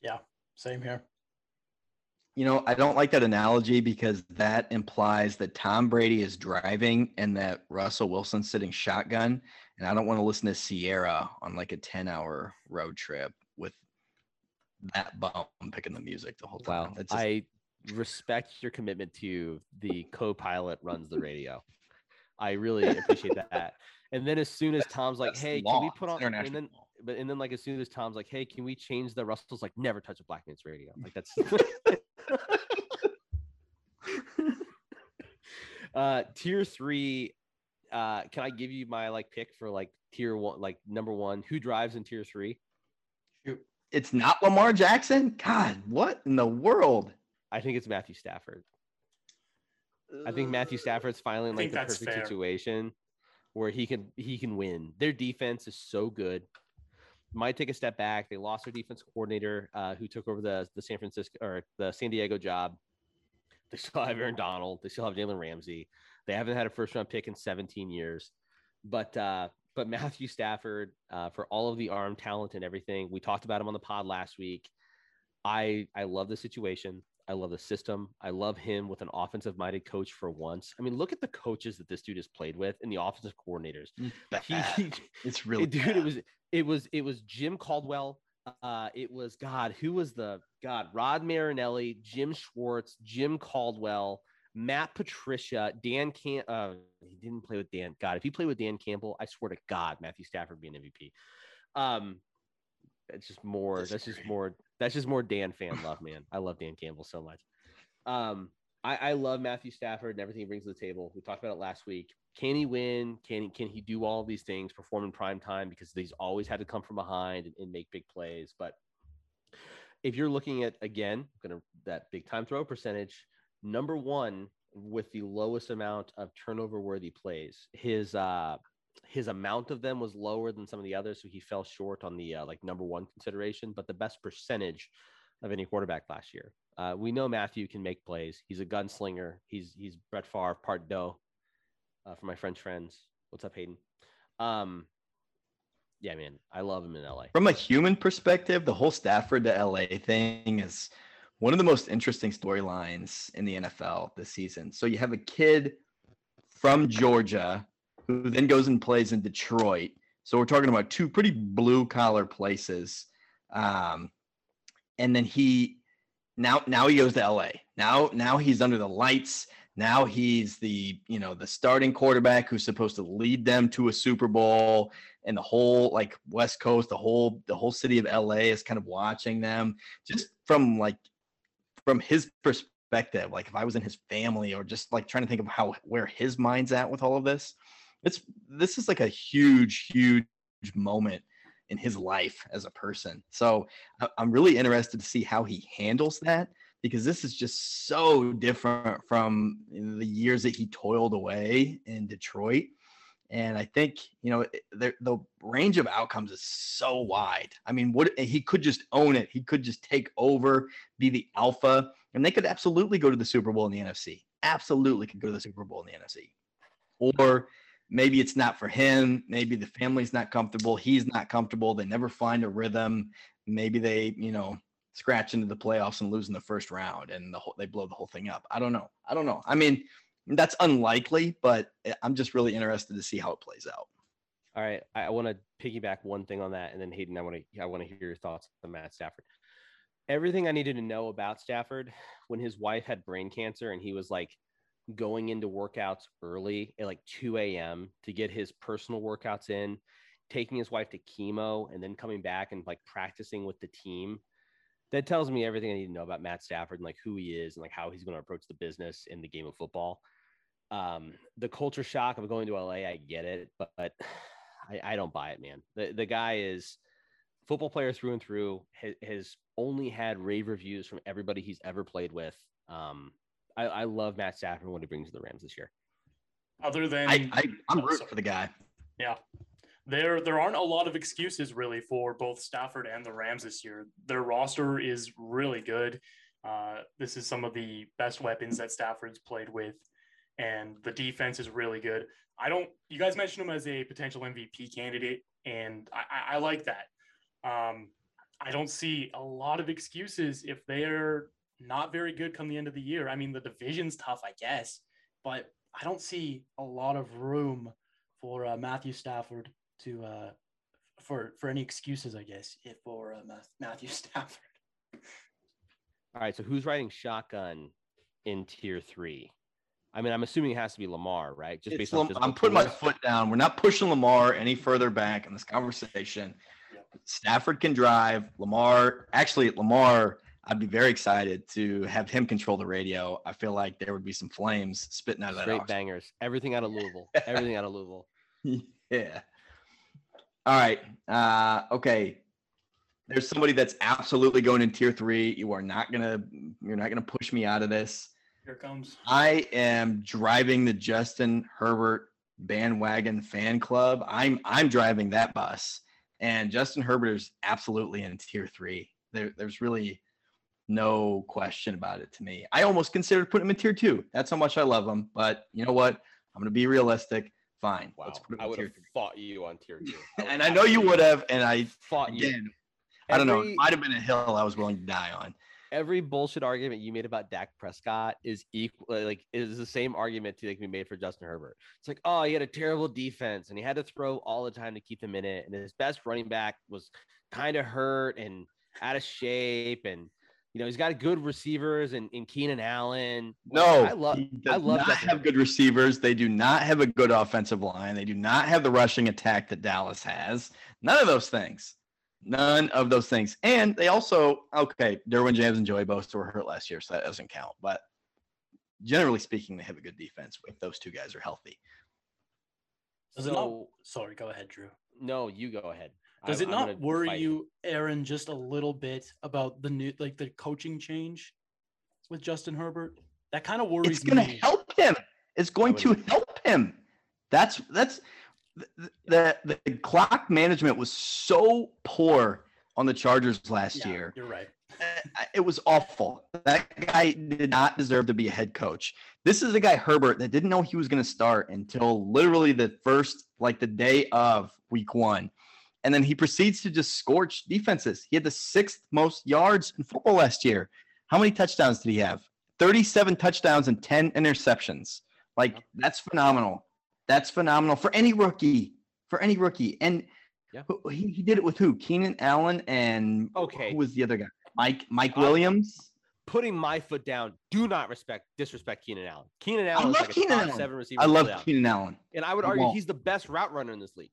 Yeah, same here. You know, I don't like that analogy because that implies that Tom Brady is driving and that Russell Wilson's sitting shotgun. And I don't want to listen to Ciara on like a 10 hour road trip with that bum picking the music the whole time. Wow. Just... I respect your commitment to the co pilot runs the radio. I really appreciate that. And then as soon as Tom's like, "Hey, can we put on?" And then but and then like as soon as Tom's like, "Hey, can we change the Russell's like never touch a black man's radio?" Like that's. uh, tier three. Uh, can I give you my like pick for like tier one, like number one? Who drives in tier three? It's not Lamar Jackson. God, what in the world? I think it's Matthew Stafford. I think Matthew Stafford's finally in like the perfect fair. situation where he can he can win. Their defense is so good might take a step back. They lost their defense coordinator uh, who took over the, the San Francisco or the San Diego job. They still have Aaron Donald. They still have Jalen Ramsey. They haven't had a first round pick in 17 years. But uh, but Matthew Stafford, uh, for all of the arm talent and everything, we talked about him on the pod last week. I I love the situation. I love the system. I love him with an offensive minded coach for once. I mean, look at the coaches that this dude has played with and the offensive coordinators. He, he, it's really dude. Bad. It was it was it was Jim Caldwell. Uh, it was God. Who was the God? Rod Marinelli, Jim Schwartz, Jim Caldwell, Matt Patricia, Dan Can. Uh, he didn't play with Dan. God, if he played with Dan Campbell, I swear to God, Matthew Stafford would be an MVP. Um, it's just more. That's, that's just more. That's just more Dan fan love, man. I love Dan Campbell so much. Um, I, I love Matthew Stafford and everything he brings to the table. We talked about it last week. Can he win? Can he, can he do all these things, perform in prime time? Because he's always had to come from behind and, and make big plays. But if you're looking at again, gonna that big time throw percentage, number one with the lowest amount of turnover worthy plays. His uh his amount of them was lower than some of the others, so he fell short on the uh, like number one consideration. But the best percentage of any quarterback last year. Uh, we know Matthew can make plays. He's a gunslinger. He's he's Brett Favre part deux. Uh, for my French friends, what's up, Hayden? Um, yeah, man, I love him in LA. From a human perspective, the whole Stafford to LA thing is one of the most interesting storylines in the NFL this season. So you have a kid from Georgia, who then goes and plays in Detroit. So we're talking about two pretty blue collar places. Um, and then he now now he goes to LA. Now now he's under the lights. Now he's the you know the starting quarterback who's supposed to lead them to a Super Bowl, and the whole like West Coast, the whole the whole city of LA is kind of watching them. Just from like from his perspective, like if I was in his family, or just like trying to think of how where his mind's at with all of this, it's this is like a huge huge moment in his life as a person. So I'm really interested to see how he handles that because this is just so different from the years that he toiled away in Detroit. And I think, you know, the, the range of outcomes is so wide. I mean, what he could just own it. He could just take over, be the alpha, and they could absolutely go to the Super Bowl in the NFC. Absolutely could go to the Super Bowl in the NFC. Or maybe it's not for him. Maybe the family's not comfortable. He's not comfortable. They never find a rhythm. Maybe they, you know, scratch into the playoffs and lose in the first round and the whole, they blow the whole thing up. I don't know. I don't know. I mean, that's unlikely, but I'm just really interested to see how it plays out. All right, I want to piggyback one thing on that, and then Hayden, I want to I want to hear your thoughts on Matt Stafford. Everything I needed to know about Stafford when his wife had brain cancer and he was like going into workouts early at like 2 a.m. to get his personal workouts in, taking his wife to chemo, and then coming back and like practicing with the team. That tells me everything I need to know about Matt Stafford and like who he is and like how he's going to approach the business in the game of football. Um, the culture shock of going to LA, I get it, but, but I, I, don't buy it, man. The the guy is football player through and through. Has, has only had rave reviews from everybody he's ever played with. Um, I, I love Matt Stafford when he brings to the Rams this year. Other than I, I am oh, rooting for the guy. Yeah. There there aren't a lot of excuses really for both Stafford and the Rams this year. Their roster is really good. Uh, this is some of the best weapons that Stafford's played with, and the defense is really good. I don't. You guys mentioned him as a potential MVP candidate, and I, I like that. Um, I don't see a lot of excuses if they're not very good come the end of the year. I mean, the division's tough, I guess, but I don't see a lot of room for uh, Matthew Stafford to uh, for for any excuses, I guess, if for uh, Matthew Stafford. All right, so who's riding shotgun in tier three? I mean, I'm assuming it has to be Lamar, right? Just based on I'm putting my foot down. We're not pushing Lamar any further back in this conversation. Yeah. Stafford can drive. Lamar, actually, Lamar I'd be very excited to have him control the radio. I feel like there would be some flames spitting out of that. Great bangers. Everything out of Louisville. Everything out of Louisville. Yeah. All right. Uh, okay. There's somebody that's absolutely going in tier three. You are not gonna. You're not gonna push me out of this. Here comes. I am driving the Justin Herbert bandwagon fan club. I'm I'm driving that bus, and Justin Herbert is absolutely in tier three. There, there's really no question about it to me. I almost considered putting him in tier two. That's how much I love him. But you know what? I'm going to be realistic. Fine. Wow. Let's put him I would have fought you on tier two. and I know you would have. And I fought again, you. I don't know. It might have been a hill I was willing to die on. Every bullshit argument you made about Dak Prescott is equal, like is the same argument to like be made for Justin Herbert. It's like, oh, he had a terrible defense and he had to throw all the time to keep him in it, and his best running back was kind of hurt and out of shape, and you know, he's got good receivers and in, in Keenan Allen. No, I love. I love not have good receivers. They do not have a good offensive line. They do not have the rushing attack that Dallas has. None of those things. None of those things. And they also okay. Derwin James and Joey Bosa were hurt last year, so that doesn't count. But generally speaking, they have a good defense if those two guys are healthy. Does so, it not? Sorry, go ahead, Drew. No, you go ahead. Does I, it not worry you, Aaron, just a little bit about the new like the coaching change with Justin Herbert? That kind of worries It's going to help him. It's going to help him. That's that's the, the, the clock management was so poor on the Chargers last yeah, year. You're right. It was awful. That guy did not deserve to be a head coach. This is a guy Herbert that didn't know he was going to start until literally the first, like the day of week one. And then he proceeds to just scorch defenses. He had the sixth most yards in football last year. How many touchdowns did he have? 37 touchdowns and 10 interceptions. Like Yeah. that's phenomenal. That's phenomenal for any rookie. For any rookie, and Yeah. he, he did it with who? Keenan Allen and Okay. who was the other guy? Mike Mike Uh, Williams. Putting my foot down. Do not respect disrespect Keenan Allen. Keenan Allen is love like a Keenan top Allen. seven receiver. I love. Keenan Allen. and I would I argue won't. he's the best route runner in this league.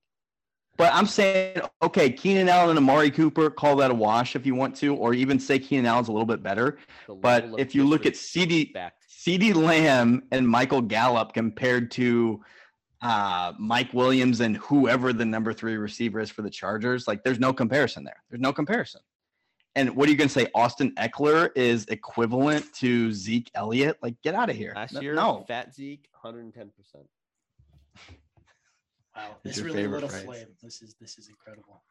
But I'm saying, okay, Keenan Allen and Amari Cooper, call that a wash if you want to, or even say Keenan Allen's a little bit better. But if you look at CD. CeeDee Lamb and Michael Gallup compared to uh, Mike Williams and whoever the number three receiver is for the Chargers, like there's no comparison there. There's no comparison. And what are you going to say? Austin Ekeler is equivalent to Zeke Elliott? Like, get out of here. last year, no. Fat Zeke, 110 percent. Wow, Who's this your really lit favorite a phrase? flame. This is this is incredible.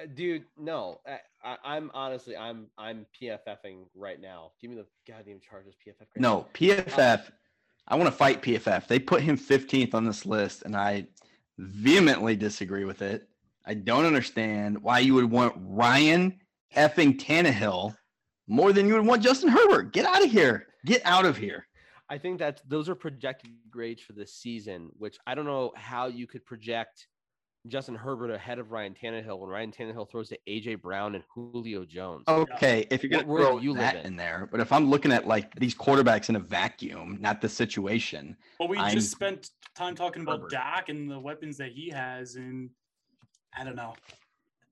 Uh, dude, no, I, I, I'm honestly, I'm, I'm PFFing right now. Give me the goddamn Chargers PFF. grade. No, PFF. I want to fight PFF. They put him 15th on this list, and I vehemently disagree with it. I don't understand why you would want Ryan effing Tannehill more than you would want Justin Herbert. Get out of here. Get out of here. I think that those are projected grades for this season, which I don't know how you could project Justin Herbert ahead of Ryan Tannehill when Ryan Tannehill throws to AJ Brown and Julio Jones. Okay, if you're gonna world throw you live that in? in there, but if I'm looking at like these quarterbacks in a vacuum, not the situation, But we I'm- just spent time talking about Herbert. Dak and the weapons that he has, and I don't know.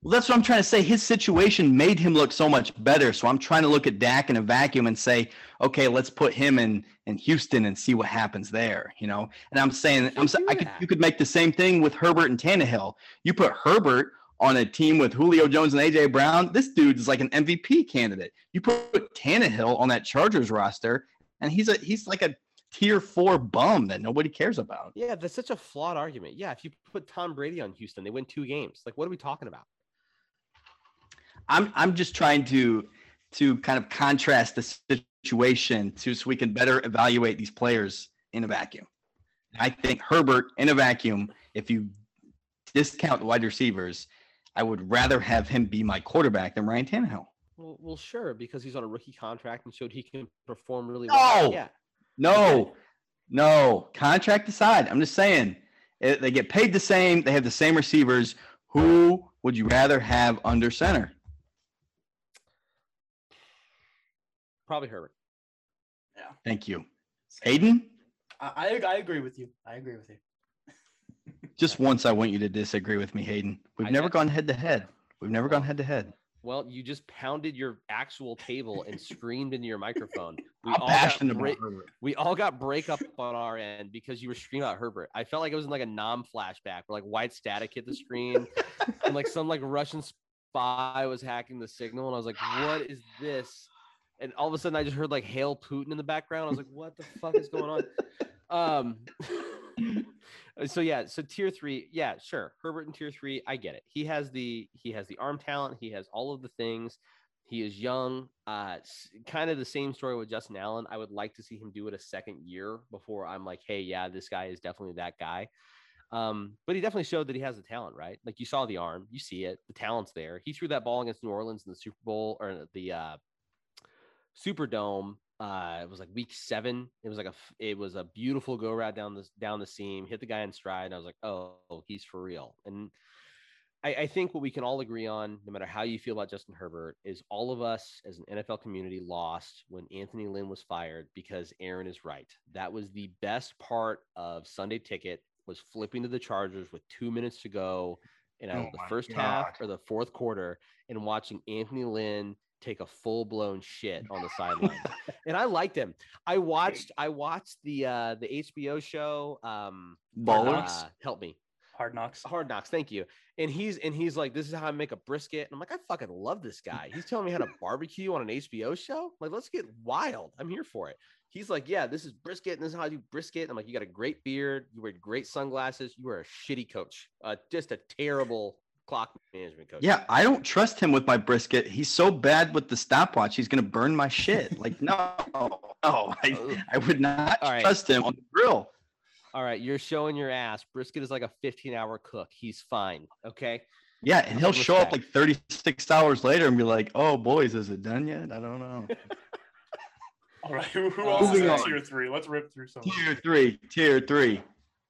Well, that's what I'm trying to say. His situation made him look so much better. So I'm trying to look at Dak in a vacuum and say, okay, let's put him in in Houston and see what happens there. You know, and I'm saying, I'm sa- do I could, you could make the same thing with Herbert and Tannehill. You put Herbert on a team with Julio Jones and AJ Brown. This dude is like an MVP candidate. You put Tannehill on that Chargers roster, and he's a he's like a tier four bum that nobody cares about. Yeah, that's such a flawed argument. Yeah, if you put Tom Brady on Houston, they win two games. Like, what are we talking about? I'm I'm just trying to to kind of contrast the situation to so we can better evaluate these players in a vacuum. I think Herbert in a vacuum, if you discount the wide receivers, I would rather have him be my quarterback than Ryan Tannehill. Well, well, sure, because he's on a rookie contract and showed he can perform really well. No! Yeah, No, no, contract aside, I'm just saying eh, they get paid the same. They have the same receivers. Who would you rather have under center? Probably Herbert. Yeah. Thank you, Aiden. I, I I agree with you. I agree with you. Just once, I want you to disagree with me, Hayden. We've I never bet- gone head to head. We've never gone head to head. Well, you just pounded your actual table and screamed into your microphone. We I'm all got passionate break- about we all got breakup on our end because you were screaming out Herbert. I felt like it was in like a Nam flashback where like white static hit the screen and like some like Russian spy was hacking the signal, and I was like, "What is this?" And all of a sudden, I just heard like "Hail Putin" in the background. I was like, "What the fuck is going on?" Um. so yeah, so tier three, yeah, sure, Herbert in tier three, I get it. He has the he has the arm talent. He has all of the things. He is young. Uh, kind of the same story with Justin Allen. I would like to see him do it a second year before I'm like, hey, yeah, this guy is definitely that guy. Um, but he definitely showed that he has the talent, right? Like you saw the arm, you see it, the talent's there. He threw that ball against New Orleans in the Super Bowl or the uh, Superdome. Uh, it was like week seven. It was like a it was a beautiful go route down the down the seam, hit the guy in stride, and I was like, oh, he's for real. And I, I think what we can all agree on, no matter how you feel about Justin Herbert, is all of us as an NFL community lost when Anthony Lynn was fired because Aaron is right. That was the best part of Sunday Ticket was flipping to the Chargers with two minutes to go in Oh the first half or the fourth quarter and watching Anthony Lynn take a full blown shit on the sideline. and I liked him. I watched I watched the uh the HBO show um Ballers. uh, help me. Hard knocks. Hard knocks, thank you. And he's and he's like, this is how I make a brisket. And I'm like, I fucking love this guy. He's telling me how to barbecue on an HBO show. Like, let's get wild. I'm here for it. He's like, yeah, this is brisket, and this is how I do brisket. I'm like, you got a great beard, you wear great sunglasses, you are a shitty coach, uh, just a terrible clock management coach. Yeah, I don't trust him with my brisket. He's so bad with the stopwatch. He's gonna burn my shit. Like, no, no, I, I would not All right. trust him on the grill. All right, you're showing your ass. Brisket is like a 15 hour cook. He's fine. Okay. Yeah, and he'll Respect. show up like 36 hours later and be like, "Oh, boys, is it done yet? I don't know." All right, who, who else is moving in on. tier three? Let's rip through some. Tier three, tier three.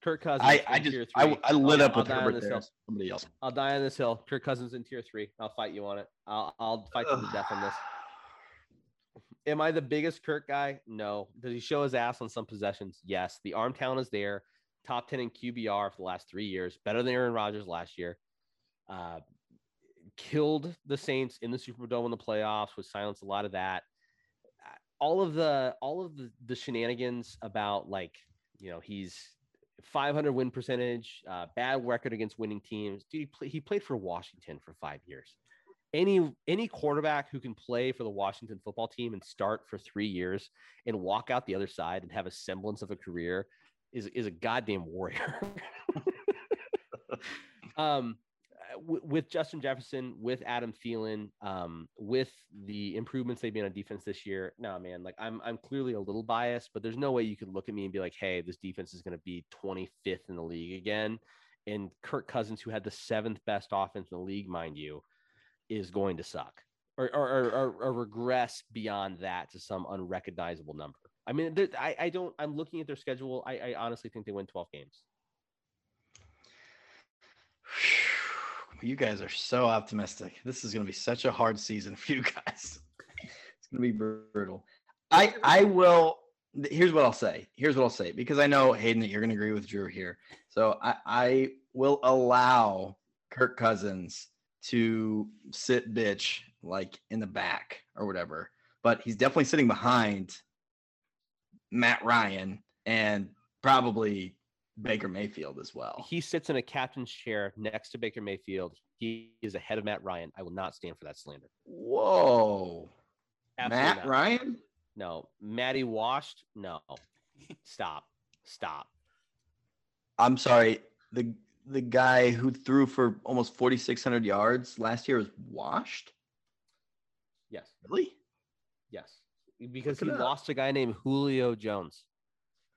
Kirk Cousins. I, I just tier I, three. I lit I'll- up with Herbert there. hill. Somebody else. I'll die on this hill. Kirk Cousins in tier three. I'll fight you on it. I'll I'll fight to the death on this. Am I the biggest Kirk guy? No. Does he show his ass on some possessions? Yes. The arm talent is there. Top 10 in QBR for the last three years, better than Aaron Rodgers last year. Uh, killed the Saints in the Superdome in the playoffs, which silenced a lot of that. All of the all of the, the shenanigans about like, you know, he's 500 win percentage, uh, bad record against winning teams. Dude, he, play, he played for Washington for five years. Any any quarterback who can play for the Washington football team and start for three years and walk out the other side and have a semblance of a career is is a goddamn warrior. um, w- with Justin Jefferson, with Adam Thielen, um, with the improvements they've made on defense this year. No, man, like I'm I'm clearly a little biased, but there's no way you could look at me and be like, hey, this defense is going to be 25th in the league again. And Kirk Cousins, who had the seventh best offense in the league, mind you, is going to suck or or, or, or, or regress beyond that to some unrecognizable number. I mean, there- I, I don't. I'm looking at their schedule. I, I honestly think they win 12 games. You guys are so optimistic. This is going to be such a hard season for you guys. It's going to be brutal. I I will. Here's what I'll say. Here's what I'll say because I know Hayden that you're going to agree with Drew here. So I I will allow Kirk Cousins to sit bitch like in the back or whatever, but he's definitely sitting behind Matt Ryan and probably Baker Mayfield as well. He sits in a captain's chair next to Baker Mayfield. He is ahead of Matt Ryan. I will not stand for that slander. Whoa. Absolutely Matt not. Ryan? No, Matty washed. No, stop, stop. I'm sorry. The the guy who threw for almost 4600 yards last year was washed? Yes, Really? yes, because Look he lost a guy named Julio Jones.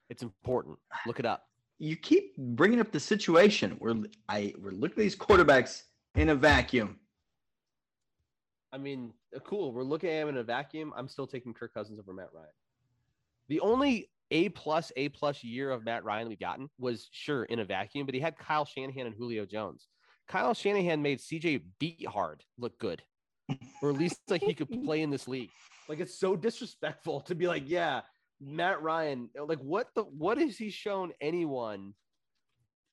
It's important. Look it up. You keep bringing up the situation where I we're looking at these quarterbacks in a vacuum. I mean, uh, cool. We're looking at him in a vacuum. I'm still taking Kirk Cousins over Matt Ryan. The only A plus A plus year of Matt Ryan we've gotten was sure in a vacuum, but he had Kyle Shanahan and Julio Jones. Kyle Shanahan made CJ Beathard look good, or at least like he could play in this league. Like it's so disrespectful to be like, yeah, Matt Ryan. Like what the what has he shown anyone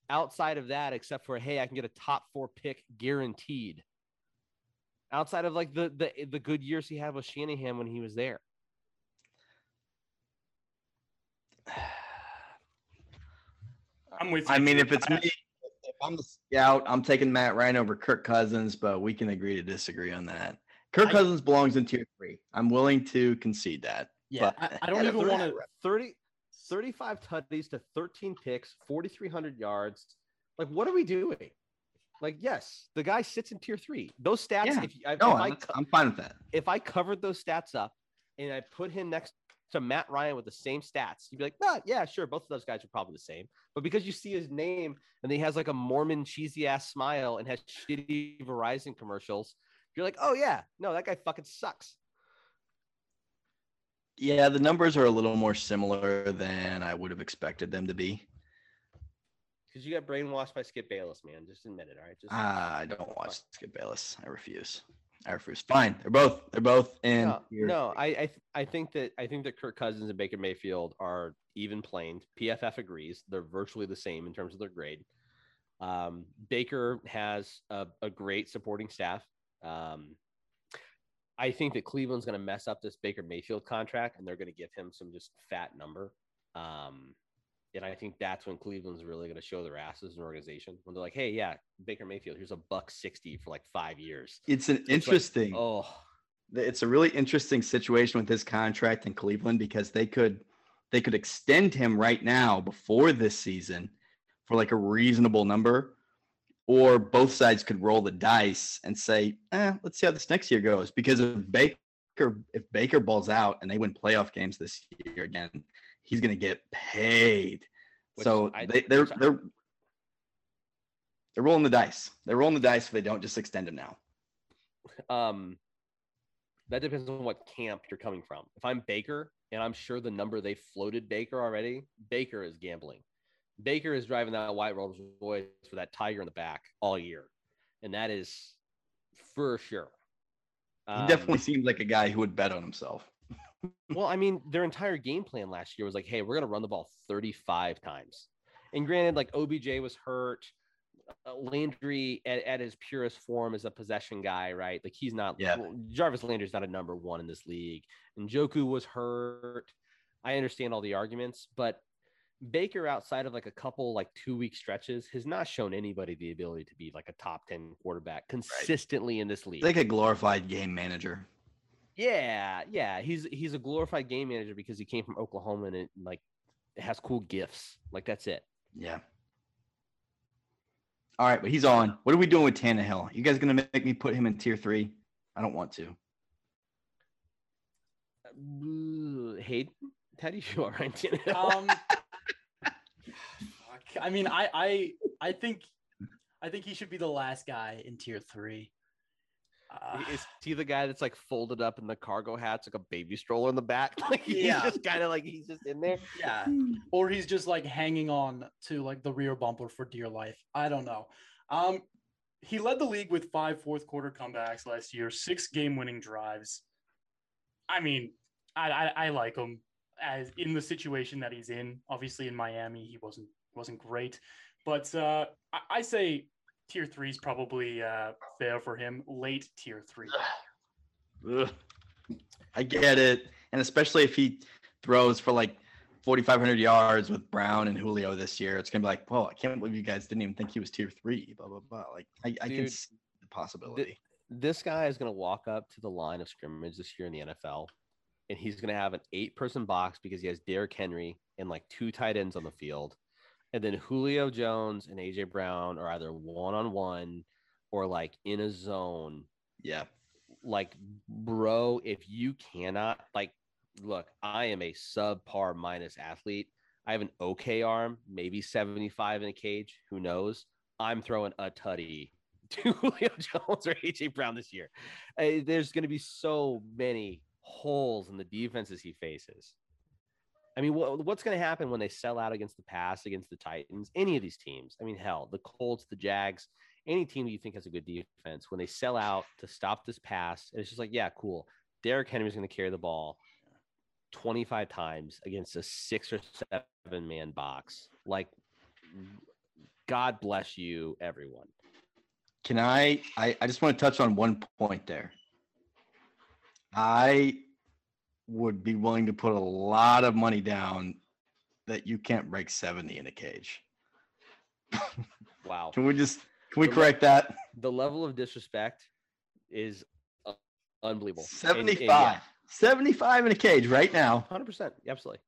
outside of that except for hey, I can get a top four pick guaranteed outside of like the the the good years he had with Shanahan when he was there. I'm with you. I mean, if it's me, if I'm the scout, I'm taking Matt Ryan over Kirk Cousins, but we can agree to disagree on that. Kirk I- Cousins belongs in tier three. I'm willing to concede that. Yeah, But- I, I don't even want to. 30 35 tutties to 13 picks, 4300 yards. Like what are we doing? Like yes, the guy sits in tier 3. Those stats Yeah. if, if, No, I I'm, co- I'm fine with that. if I covered those stats up and I put him next to Matt Ryan with the same stats, you'd be like, nah, yeah, sure, both of those guys are probably the same. But because you see his name and he has like a Mormon cheesy ass smile and has shitty Verizon commercials, you're like, oh yeah, no, that guy fucking sucks. Yeah, the numbers are a little more similar than I would have expected them to be. Because you got brainwashed by Skip Bayless, man. Just admit it, all right? Just Ah, I don't watch Skip Bayless. I refuse. I refuse. Fine. They're both. They're both in. no, no. I I, th- I think that I think that Kirk Cousins and Baker Mayfield are even planed. PFF agrees; they're virtually the same in terms of their grade. Um, Baker has a, a great supporting staff. Um, I think that Cleveland's going to mess up this Baker Mayfield contract, and they're going to give him some just fat number. Um, and I think that's when Cleveland's really going to show their asses as an organization when they're like, "Hey, yeah, Baker Mayfield, here's a buck sixty for like five years." It's an like, interesting. Oh, it's a really interesting situation with his contract in Cleveland because they could they could extend him right now before this season for like a reasonable number or both sides could roll the dice and say eh, let's see how this next year goes. Because if Baker if Baker balls out and they win playoff games this year again he's going to get paid. Which so I- they, they're they're they're rolling the dice. They're rolling the dice if they don't just extend him now. Um That depends on what camp you're coming from. If I'm Baker and I'm sure the number they floated Baker already, Baker is gambling. Baker is driving that white Rolls Royce for that tiger in the back all year. And that is for sure. He Um, definitely seemed like a guy who would bet on himself. well, I mean, their entire game plan last year was like, hey, we're going to run the ball 35 times. And granted, like OBJ was hurt. Uh, Landry at, at his purest form is a possession guy, right? Like he's not, Yeah. well, Jarvis Landry's not a number one in this league. And Njoku was hurt. I understand all the arguments, but Baker, outside of like a couple like two week stretches, has not shown anybody the ability to be like a top 10 quarterback consistently in this league. Like a glorified game manager. Yeah, yeah. He's he's a glorified game manager because he came from Oklahoma and it like it has cool gifts. Like that's it. Yeah. All right, but he's on. What are we doing with Tannehill? You guys gonna make me put him in tier three? I don't want to. Uh, Hayden, how do you feel, Ryan Tannehill? Um, fuck. I mean, I, I, I think, I think he should be the last guy in tier three. Uh, Is he the guy that's like folded up in the cargo hats, like a baby stroller in the back? Like he's Yeah. just kind of like he's just in there. yeah, or he's just like hanging on to like the rear bumper for dear life. I don't know. Um, he led the league with five fourth quarter comebacks last year, six game winning drives. I mean, I, I I like him as in the situation that he's in. Obviously, in Miami, he wasn't wasn't great, but uh, I, I say tier three is probably uh, fair for him. Late tier three. Ugh. I get it, and especially if he throws for like 4,500 yards with Brown and Julio this year, it's gonna be like, whoa, I can't believe you guys didn't even think he was tier three. Blah blah blah. Like, I, I can see the possibility. This guy is going to walk up to the line of scrimmage this year in the NFL, and he's going to have an eight-person box because he has Derrick Henry and like two tight ends on the field, and then Julio Jones and AJ Brown are either one-on-one or like in a zone. Yeah, like bro if you cannot like look i am a subpar minus athlete. I have an okay arm maybe 75 in a cage who knows? I'm throwing a tutty to julio jones or aj brown this year. Uh, there's going to be so many holes in the defenses he faces i mean what, what's going to happen when they sell out against the pass against the titans any of these teams i mean hell the colts the jags any team that you think has a good defense, when they sell out to stop this pass, and it's just like, yeah, cool. Derrick Henry's going to carry the ball 25 times against a six or seven man box. Like, God bless you, everyone. Can I, I? I just want to touch on one point there. I would be willing to put a lot of money down that you can't break 70 in a cage. Wow. Can we just can we The le- correct that? The level of disrespect is uh, unbelievable. 75. 75 in a cage right now. 100%. Absolutely.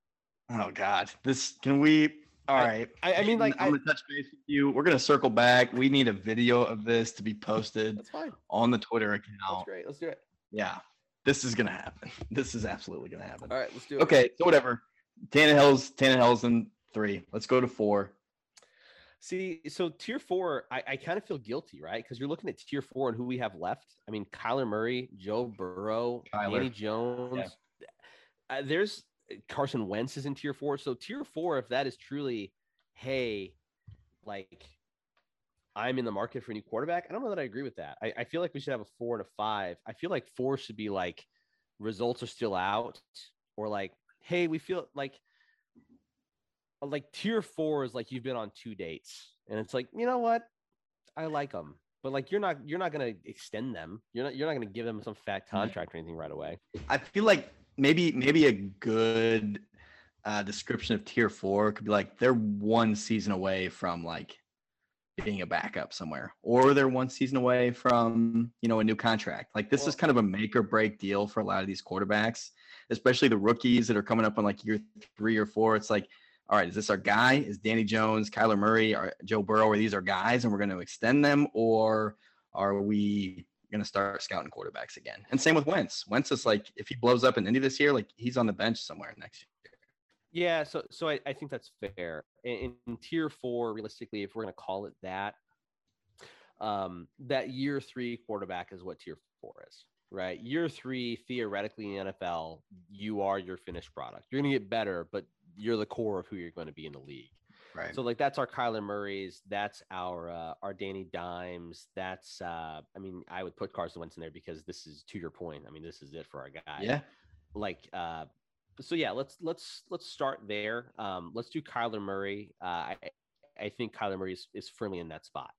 Oh God. This can we all right. I- I- mean, like, I'm gonna touch base with you. We're gonna circle back. We need a video of this to be posted That's fine. on the Twitter account. That's great. Let's do it. Yeah. This is gonna happen. This is absolutely gonna happen. All right. Let's do it. Okay, so whatever. Tannehill's Tannehill's in three. Let's go to four. See, so tier four, I, I kind of feel guilty, right? Because you're looking at tier four and who we have left. I mean, Kyler Murray, Joe Burrow, Kyler. Danny Jones. Uh, there's Carson Wentz is in tier four. So tier four, if that is truly, hey, like I'm in the market for a new quarterback, I don't know that I agree with that. I, I feel like we should have a four and a five. I feel like four should be like results are still out, or like, hey, we feel like like tier four is like you've been on two dates and it's like you know what i like them but like you're not you're not going to extend them you're not you're not going to give them some fat contract or anything right away I feel like maybe maybe a good uh, description of tier four could be like they're one season away from like being a backup somewhere, or they're one season away from you know a new contract. Like this is kind of a make or break deal for a lot of these quarterbacks, especially the rookies that are coming up on like year three or four. It's like, all right, is this our guy? Is Danny Jones, Kyler Murray, or Joe Burrow? Are these our guys, and we're going to extend them, or are we going to start scouting quarterbacks again? And same with Wentz. Wentz is like, if he blows up in Indy this year, like he's on the bench somewhere next year. Yeah so so i, I think that's fair in, in tier four realistically if we're going to call it that um that year three quarterback is what tier four is right? Year three, theoretically in the NFL, you are your finished product. You're going to get better, but you're the core of who you're going to be in the league. Right. So like that's our Kyler Murray's, that's our uh, our Danny Dimes. That's uh, I mean I would put Carson Wentz in there because this is to your point. I mean this is it for our guy. yeah. Like uh, so yeah. Let's let's let's start there. Um, let's do Kyler Murray. Uh, I I think Kyler Murray is, is firmly in that spot.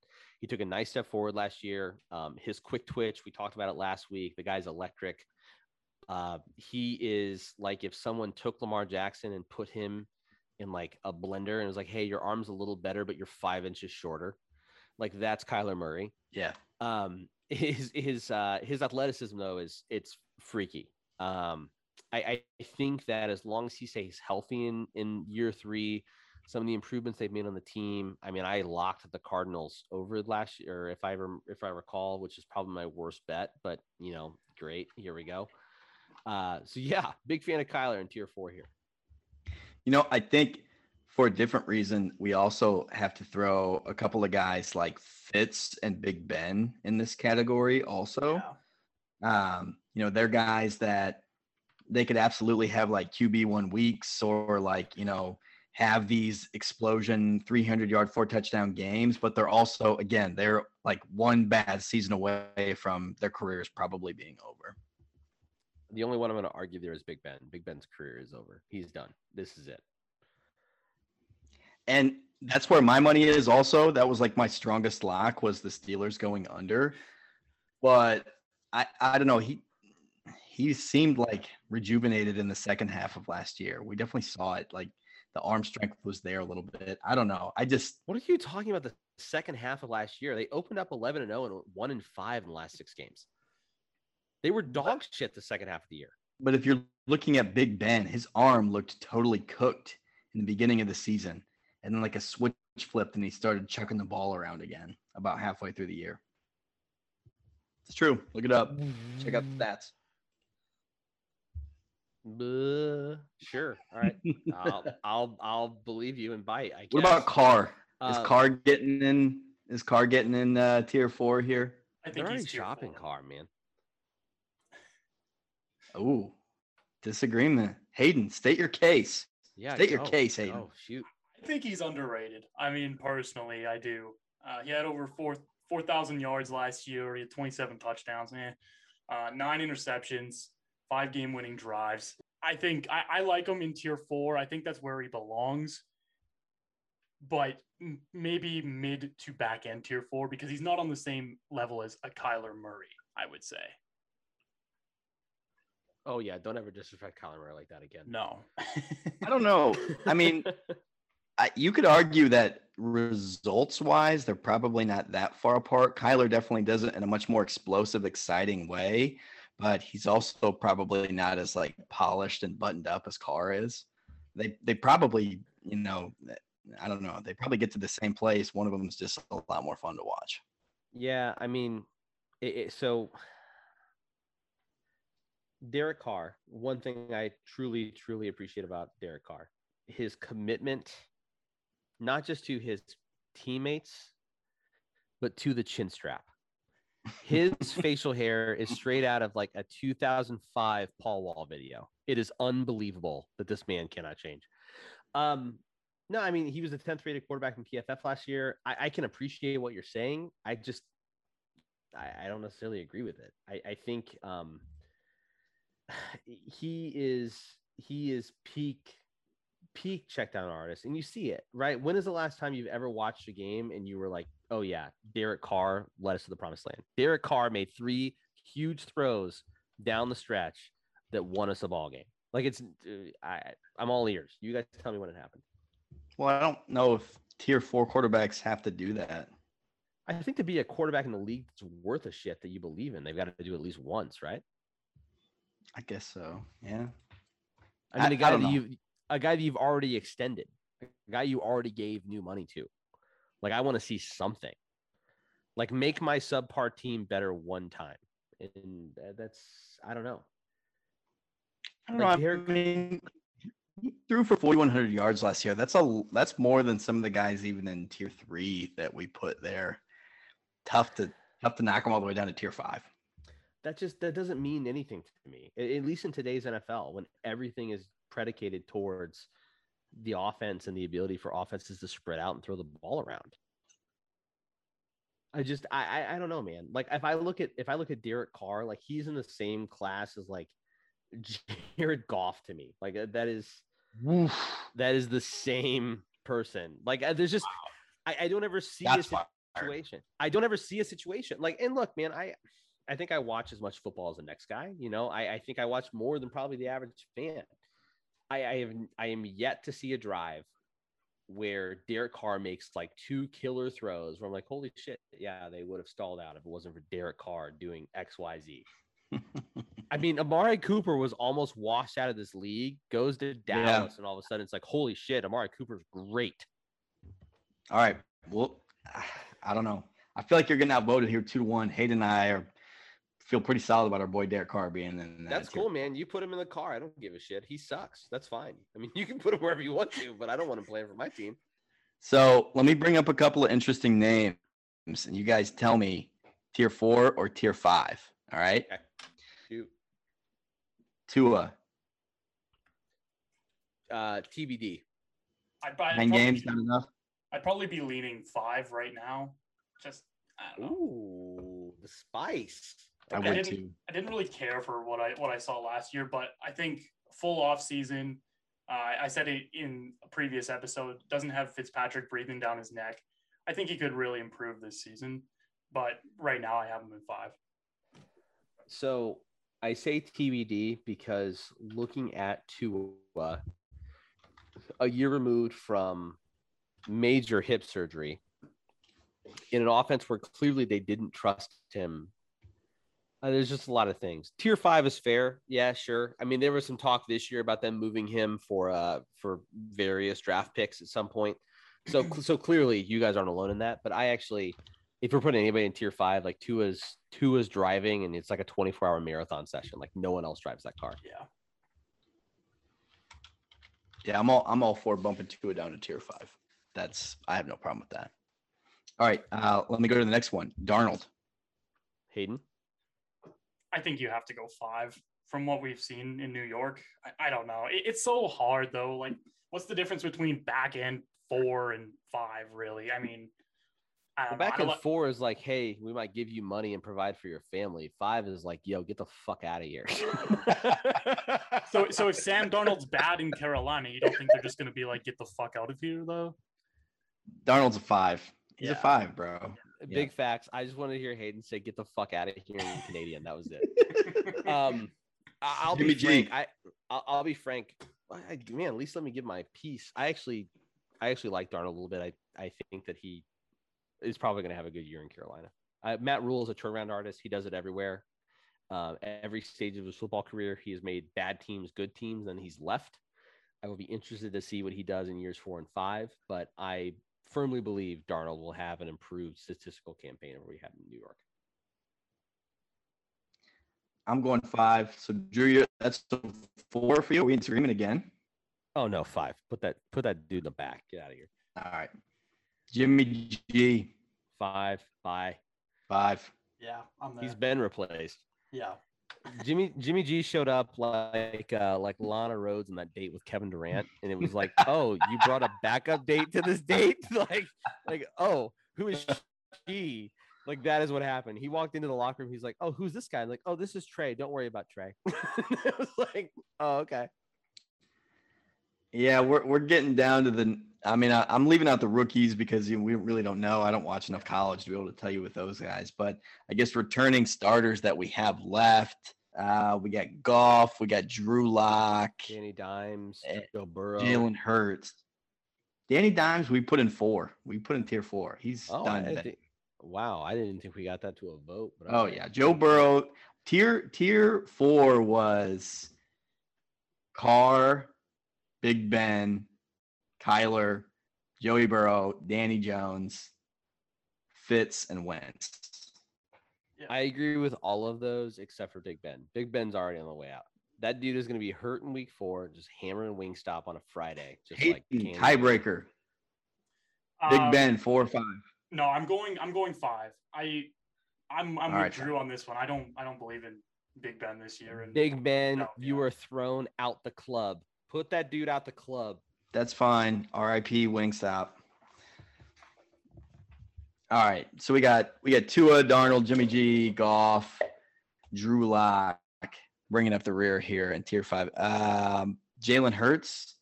He took a nice step forward last year. Um, his quick twitch, we talked about it last week. The guy's electric. Uh, he is like if someone took Lamar Jackson and put him in like a blender and was like, "Hey, your arm's a little better, but you're five inches shorter." Like that's Kyler Murray. Yeah. Um, his his uh, his athleticism though is it's freaky. Um, I, I think that as long as he stays healthy in in year three, some of the improvements they've made on the team. I mean, I locked the Cardinals over last year, if I rem- if I recall, which is probably my worst bet. But you know, great. Here we go. Uh, so yeah, big fan of Kyler in tier four here. You know, I think for a different reason, we also have to throw a couple of guys like Fitz and Big Ben in this category also. Yeah. Um, you know, they're guys that they could absolutely have like QB one weeks or like, you know, have these explosion 300 yard, four touchdown games, but they're also, again, they're like one bad season away from their careers probably being over. The only one I'm going to argue there is Big Ben. Big Ben's career is over. He's done. This is it. And that's where my money is also. That was like my strongest lock was the Steelers going under. But I I don't know, he he seemed like rejuvenated in the second half of last year. We definitely saw it like the arm strength was there a little bit. I don't know. I just What are you talking about? The second half of last year, they opened up 11 and 0 and one and five in the last six games. They were dog shit the second half of the year. but if you're looking at Big Ben, his arm looked totally cooked in the beginning of the season. And then like a switch flipped and he started chucking the ball around again about halfway through the year. It's true. Look it up. Check out the stats. Uh, sure. All right. I'll, I'll I'll believe you and bite. I guess. What about Carr? Is Uh, Carr getting in? Is Carr getting in uh, tier four here? I They're think he's tier shopping car, man. Ooh, disagreement. Hayden, state your case. Yeah. State your case, Hayden. Oh shoot. I think he's underrated. I mean, personally, I do. Uh, he had over four four thousand yards last year. He had twenty seven touchdowns, man. Uh, nine interceptions, five game winning drives. I think I, I like him in tier four. I think that's where he belongs. But m- maybe mid to back end tier four because he's not on the same level as a Kyler Murray. I would say Oh yeah. Don't ever disrespect Colin Murray like that again. no. I don't know. I mean, I, you could argue that results wise, they're probably not that far apart. Kyler definitely does it in a much more explosive, exciting way, but he's also probably not as like polished and buttoned up as Carr is. They they probably, you know, I don't know. They probably get to the same place. One of them is just a lot more fun to watch. Yeah, I mean, it, it, so Derek Carr. One thing I truly, truly appreciate about Derek Carr, his commitment, not just to his teammates, but to the chin strap. His facial hair is straight out of like a 2005 Paul Wall video. It is unbelievable that this man cannot change. Um, no, I mean he was the 10th rated quarterback in PFF last year. I, I can appreciate what you're saying. I just I, I don't necessarily agree with it. I, I think um, he is he is peak peak check down artist, and you see it right. When is the last time you've ever watched a game and you were like, oh yeah, Derek Carr led us to the promised land. Derek Carr made three huge throws down the stretch that won us a ball game. Like it's uh, I I'm all ears. You guys tell me when it happened. Well, I don't know if tier four quarterbacks have to do that. I think to be a quarterback in the league that's worth a shit that you believe in, they've got to do at least once, right? I guess so. Yeah. I mean, a I guy that know. you a guy that you've already extended, a guy you already gave new money to. Like I want to see something. Like make my subpar team better one time, and that's I don't know. I don't Like know. Derek- I mean, he threw for 4,100 yards last year. That's a that's more than some of the guys even in tier three that we put there. Tough to tough to knock them all the way down to tier five. that just that doesn't mean anything to me. At least in today's NFL, when everything is predicated towards the offense and the ability for offenses to spread out and throw the ball around. I just I, I I don't know, man. Like if I look at if I look at Derek Carr, like he's in the same class as like Jared Goff to me. Like that is Oof. that is the same person. Like uh, there's just I, I don't ever see That's a situation. I don't ever see a situation like and look, man, I I think I watch as much football as the next guy. You know, I, I think I watch more than probably the average fan. I, I have I am yet to see a drive where Derek Carr makes like two killer throws where I'm like, holy shit, yeah, they would have stalled out if it wasn't for Derek Carr doing XYZ. I mean, Amari Cooper was almost washed out of this league, goes to Dallas, yeah. and all of a sudden it's like, holy shit, Amari Cooper's great. All right. Well, I don't know. I feel like you're getting outvoted here two to one. Hayden and I are feel pretty solid about our boy Derek Carr being in. That That's cool, man. You put him in the car. I don't give a shit. He sucks. That's fine. I mean, you can put him wherever you want to, but I don't want him playing for my team. So let me bring up a couple of interesting names, and you guys tell me tier four or tier five. All right. Okay. Two. Tua. Uh, TBD. I'd, I'd Nine games, be, not enough. I'd probably be leaning five right now. Just I don't know. Ooh, the spice. I, I didn't, too. I didn't really care for what I what I saw last year, but I think full off season. Uh, I said it in a previous episode. Doesn't have Fitzpatrick breathing down his neck. I think he could really improve this season, but right now I have him in five. So I say TBD because looking at Tua, a year removed from major hip surgery, in an offense where clearly they didn't trust him uh, there's just a lot of things. Tier five is fair, yeah, sure. I mean, there was some talk this year about them moving him for uh for various draft picks at some point. So so clearly, you guys aren't alone in that. But I actually, if we're putting anybody in tier five, like Tua's Tua's driving, and it's like a 24 hour marathon session. Like no one else drives that car. Yeah. Yeah, I'm all I'm all for bumping Tua down to tier five. That's I have no problem with that. All right, uh, let me go to the next one. Darnold. Hayden. I think you have to go five from what we've seen in New York. I, I don't know. It, it's so hard though. Like, what's the difference between back end four and five? Really? I mean, I well, back end four is like, hey, we might give you money and provide for your family. Five is like, yo, get the fuck out of here. so, so if Sam Darnold's bad in Carolina, you don't think they're just going to be like, get the fuck out of here, though? Darnold's a five. He's yeah. a five, bro. Big yeah. facts. I just wanted to hear Hayden say, "Get the fuck out of here, you Canadian." That was it. um, I'll be frank. I I'll, I'll be frank. I, man, at least let me give my piece. I actually, I actually like Darnold a little bit. I I think that he is probably going to have a good year in Carolina. Uh, Matt Rhule is a turnaround artist. He does it everywhere. Uh, every stage of his football career, he has made bad teams good teams, and he's left. I will be interested to see what he does in years four and five. But I firmly believe Darnold will have an improved statistical campaign over we had in New York. I'm going five. So Drew, that's four for you. Are we in agreement again? Oh no, five. Put that put that dude in the back. Get out of here. All right. Jimmy G. Five. Bye. Five. Yeah, I'm there. He's been replaced. Yeah. Jimmy Jimmy G showed up like uh, like Lana Rhoades on that date with Kevin Durant, and it was like, oh, you brought a backup date to this date, like like oh, who is she? Like that is what happened. He walked into the locker room. He's like, oh, who's this guy? I'm like, oh, this is Trey. Don't worry about Trey. it was like, oh, okay. Yeah, we're we're getting down to the. I mean, I, am leaving out the rookies because you know, we really don't know. I don't watch enough college to be able to tell you with those guys. But I guess returning starters that we have left. Uh, we got Goff, we got Drew Lock, Danny Dimes, eh, Joe Burrow, Jalen Hurts. Danny Dimes, we put in four. We put in tier four. He's oh, done. I think, wow, I didn't think we got that to a vote. But oh yeah, Joe Burrow. Tier tier four was Carr, Big Ben, Kyler, Joey Burrow, Danny Jones, Fitz, and Wentz. Yeah. I agree with all of those except for Big Ben. Big Ben's already on the way out. That dude is going to be hurt in week four, just hammering Wingstop on a Friday. Just Hayden, like tiebreaker. Big um, Ben, four or five. No, I'm going. I'm going five. I I'm I'm All with right. Drew on this one. I don't I don't believe in Big Ben this year. And Big Ben, No, you yeah. were thrown out the club. Put that dude out the club. That's fine. R.I.P. Wingstop. All right, so we got we got Tua, Darnold, Jimmy G, Goff, Drew Lock, bringing up the rear here in Tier Five. Um, Jalen Hurts.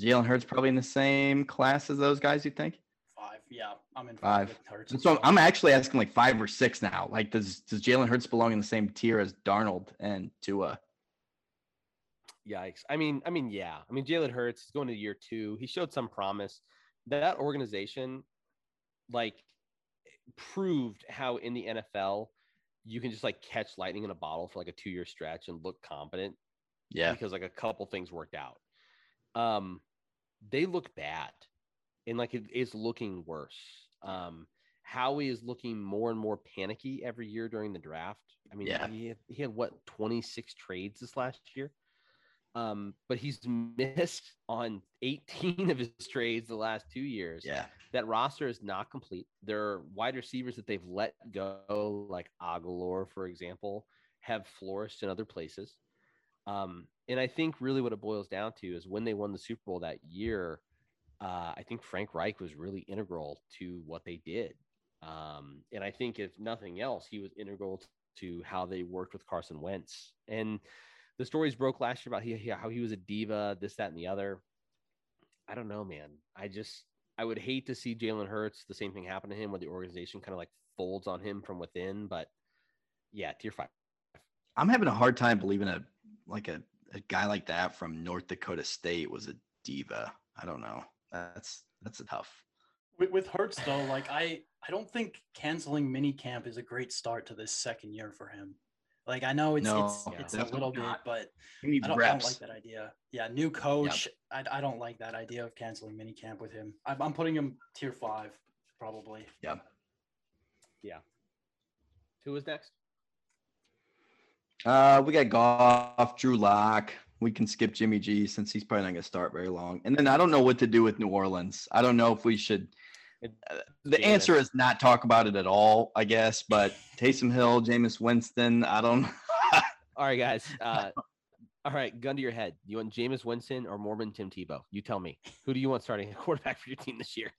Jalen Hurts probably in the same class as those guys. You think? Five. Yeah, I'm in Five. Hurts. So I'm actually asking like five or six now. Like, does does Jalen Hurts belong in the same tier as Darnold and Tua? Yikes. I mean, I mean, yeah. I mean, Jalen Hurts is going to year two. He showed some promise. That organization, like, proved how in the NFL you can just like catch lightning in a bottle for like a two year stretch and look competent Yeah, because like a couple things worked out. Um, they look bad, and like it is looking worse. Um, Howie is looking more and more panicky every year during the draft. I mean, Yeah. he had, he had what twenty six trades this last year. Um, but he's missed on 18 of his trades the last two years. yeah. That roster is not complete. There are wide receivers that they've let go, like Agholor, for example, have flourished in other places. Um, and I think really what it boils down to is when they won the Super Bowl that year, uh, I think Frank Reich was really integral to what they did. Um, and I think if nothing else, he was integral to how they worked with Carson Wentz. And the stories broke last year about he, he- how he was a diva, this, that, and the other. I don't know, man. I just I would hate to see Jalen Hurts the same thing happen to him, where the organization kind of like folds on him from within. But yeah, tier five. I'm having a hard time believing a like a, a guy like that from North Dakota State was a diva. I don't know. That's that's a tough. With, with Hurts though, like I, I don't think canceling mini camp is a great start to this second year for him. Like I know it's No, it's, yeah, it's a definitely little bit, but I don't, I don't like that idea. Yeah, new coach. I, I don't like that idea of canceling mini camp with him. I'm, I'm putting him tier five, probably. yeah. Yeah. Who is next? Uh, we got Goff, Drew Lock. We can skip Jimmy G since he's probably not going to start very long. And then I don't know what to do with New Orleans. I don't know if we should. It- the Jameis. answer is not talk about it at all, I guess. But Taysom Hill, Jameis Winston, I don't. All right, guys. Uh, all right, gun to your head. You want Jameis Winston or Mormon Tim Tebow? You tell me. Who do you want starting at quarterback for your team this year?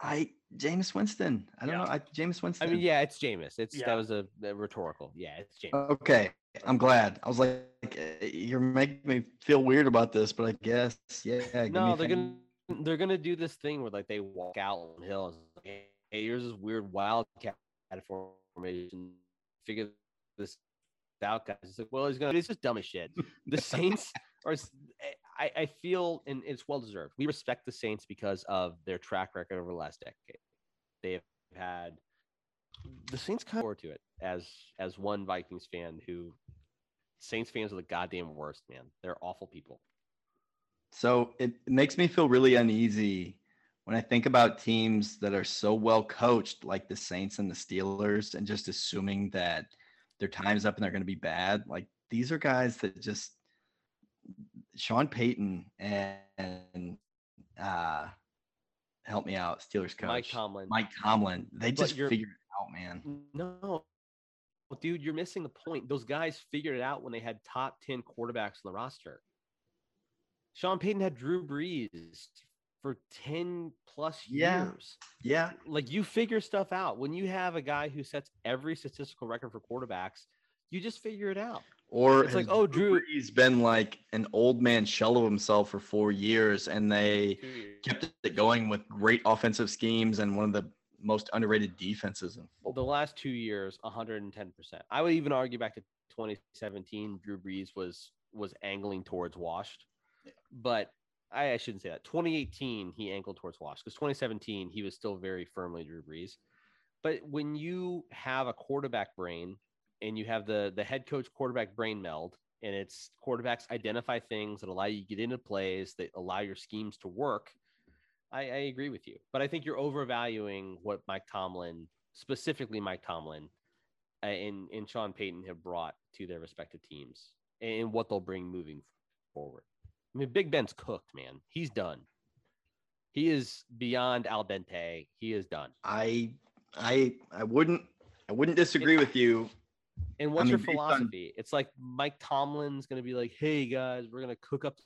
I Jameis Winston. I don't Yeah. know. I, Jameis Winston. I mean, yeah, it's Jameis. It's Yeah. that was a, a rhetorical. Yeah, it's Jameis. Okay, I'm glad. I was like, you're making me feel weird about this, but I guess, yeah. no, they're gonna they're gonna do this thing where like they walk out on the hill and like, hey, here's this weird wildcat formation. Figure this out, guys. It's like, well, he's gonna. It's just dumb as shit. The Saints are. Eh, I feel, and it's well deserved. We respect the Saints because of their track record over the last decade. They have had the Saints come forward to it as as one Vikings fan who Saints fans are the goddamn worst, man. They're awful people. So it it makes me feel really uneasy when I think about teams that are so well coached, like the Saints and the Steelers, and just assuming that their time's up and they're going to be bad. Like these are guys that just Sean Payton and uh, help me out, Steelers coach Mike Tomlin. Mike Tomlin. They But just figured it out, man. No, dude, you're missing the point. Those guys figured it out when they had top 10 quarterbacks on the roster. Sean Payton had Drew Brees for 10 plus years. Yeah, yeah. Like you figure stuff out. When you have a guy who sets every statistical record for quarterbacks, you just figure it out. Or It's like, oh, Drew- Brees has been like an old man shell of himself for four years, and they kept it going with great offensive schemes and one of the most underrated defenses in the last two years 110% i would even argue back to 2017 drew brees was was angling towards washed but I, I shouldn't say that. 2018 he angled towards washed because 2017 he was still very firmly drew brees. But when you have a quarterback brain and you have the the head coach quarterback brain meld and it's quarterbacks identify things that allow you to get into plays that allow your schemes to work I, I agree with you, but I think you're overvaluing what Mike Tomlin, specifically Mike Tomlin, uh, and and Sean Payton have brought to their respective teams and what they'll bring moving forward. I mean, Big Ben's cooked, man. He's done. He is beyond al dente. He is done. I I I wouldn't I wouldn't disagree with you. And what's mean, your on- philosophy? It's like Mike Tomlin's going to be like, "Hey guys, we're going to cook up,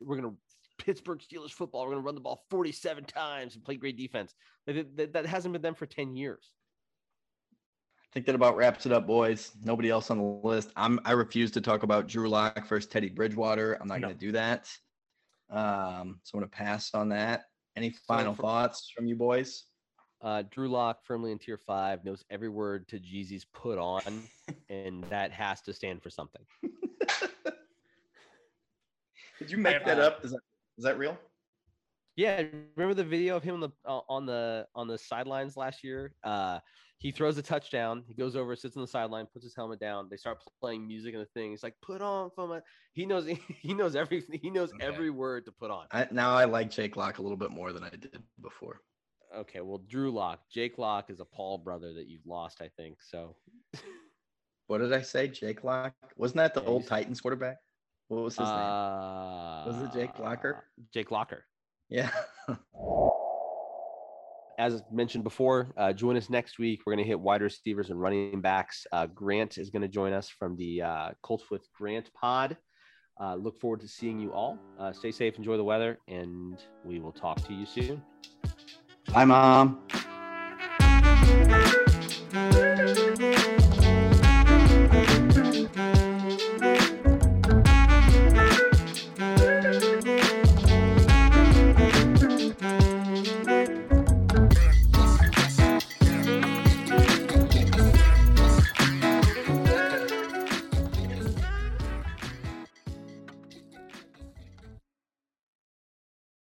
we're going to Pittsburgh Steelers football. We're going to run the ball 47 times and play great defense." That- that, that hasn't been them for 10 years. I think that about wraps it up, boys. Nobody else on the list. I'm I refuse to talk about Drew Lock versus Teddy Bridgewater. I'm not No. going to do that. Um, so I'm going to pass on that. Any final for- thoughts from you boys? Uh, Drew Lock, firmly in tier five, knows every word to Jeezy's put on, and that has to stand for something. Did you make that up? Is that is that real? Yeah, remember the video of him on the uh, on the on the sidelines last year? Uh, he throws a touchdown. He goes over, sits on the sideline, puts his helmet down. They start playing music and the thing. He's like, "Put on for my." He knows he knows every he knows Okay. every word to put on. I, now I like Jake Lock a little bit more than I did before. Okay, well, Drew Lock, Jake Lock is a Paul brother that you've lost, I think. So What did I say? Jake Lock? Wasn't that the Yeah, old he's- Titans quarterback? What was his name? uh, Was it Jake Locker? Jake Locker. Yeah. as mentioned before, uh, join us next week. We're going to hit wide receivers and running backs. Uh, Grant is going to join us from the uh, Colts with Grant pod. Uh, look forward to seeing you all. Uh, stay safe, enjoy the weather, and we will talk to you soon. Bye, mom.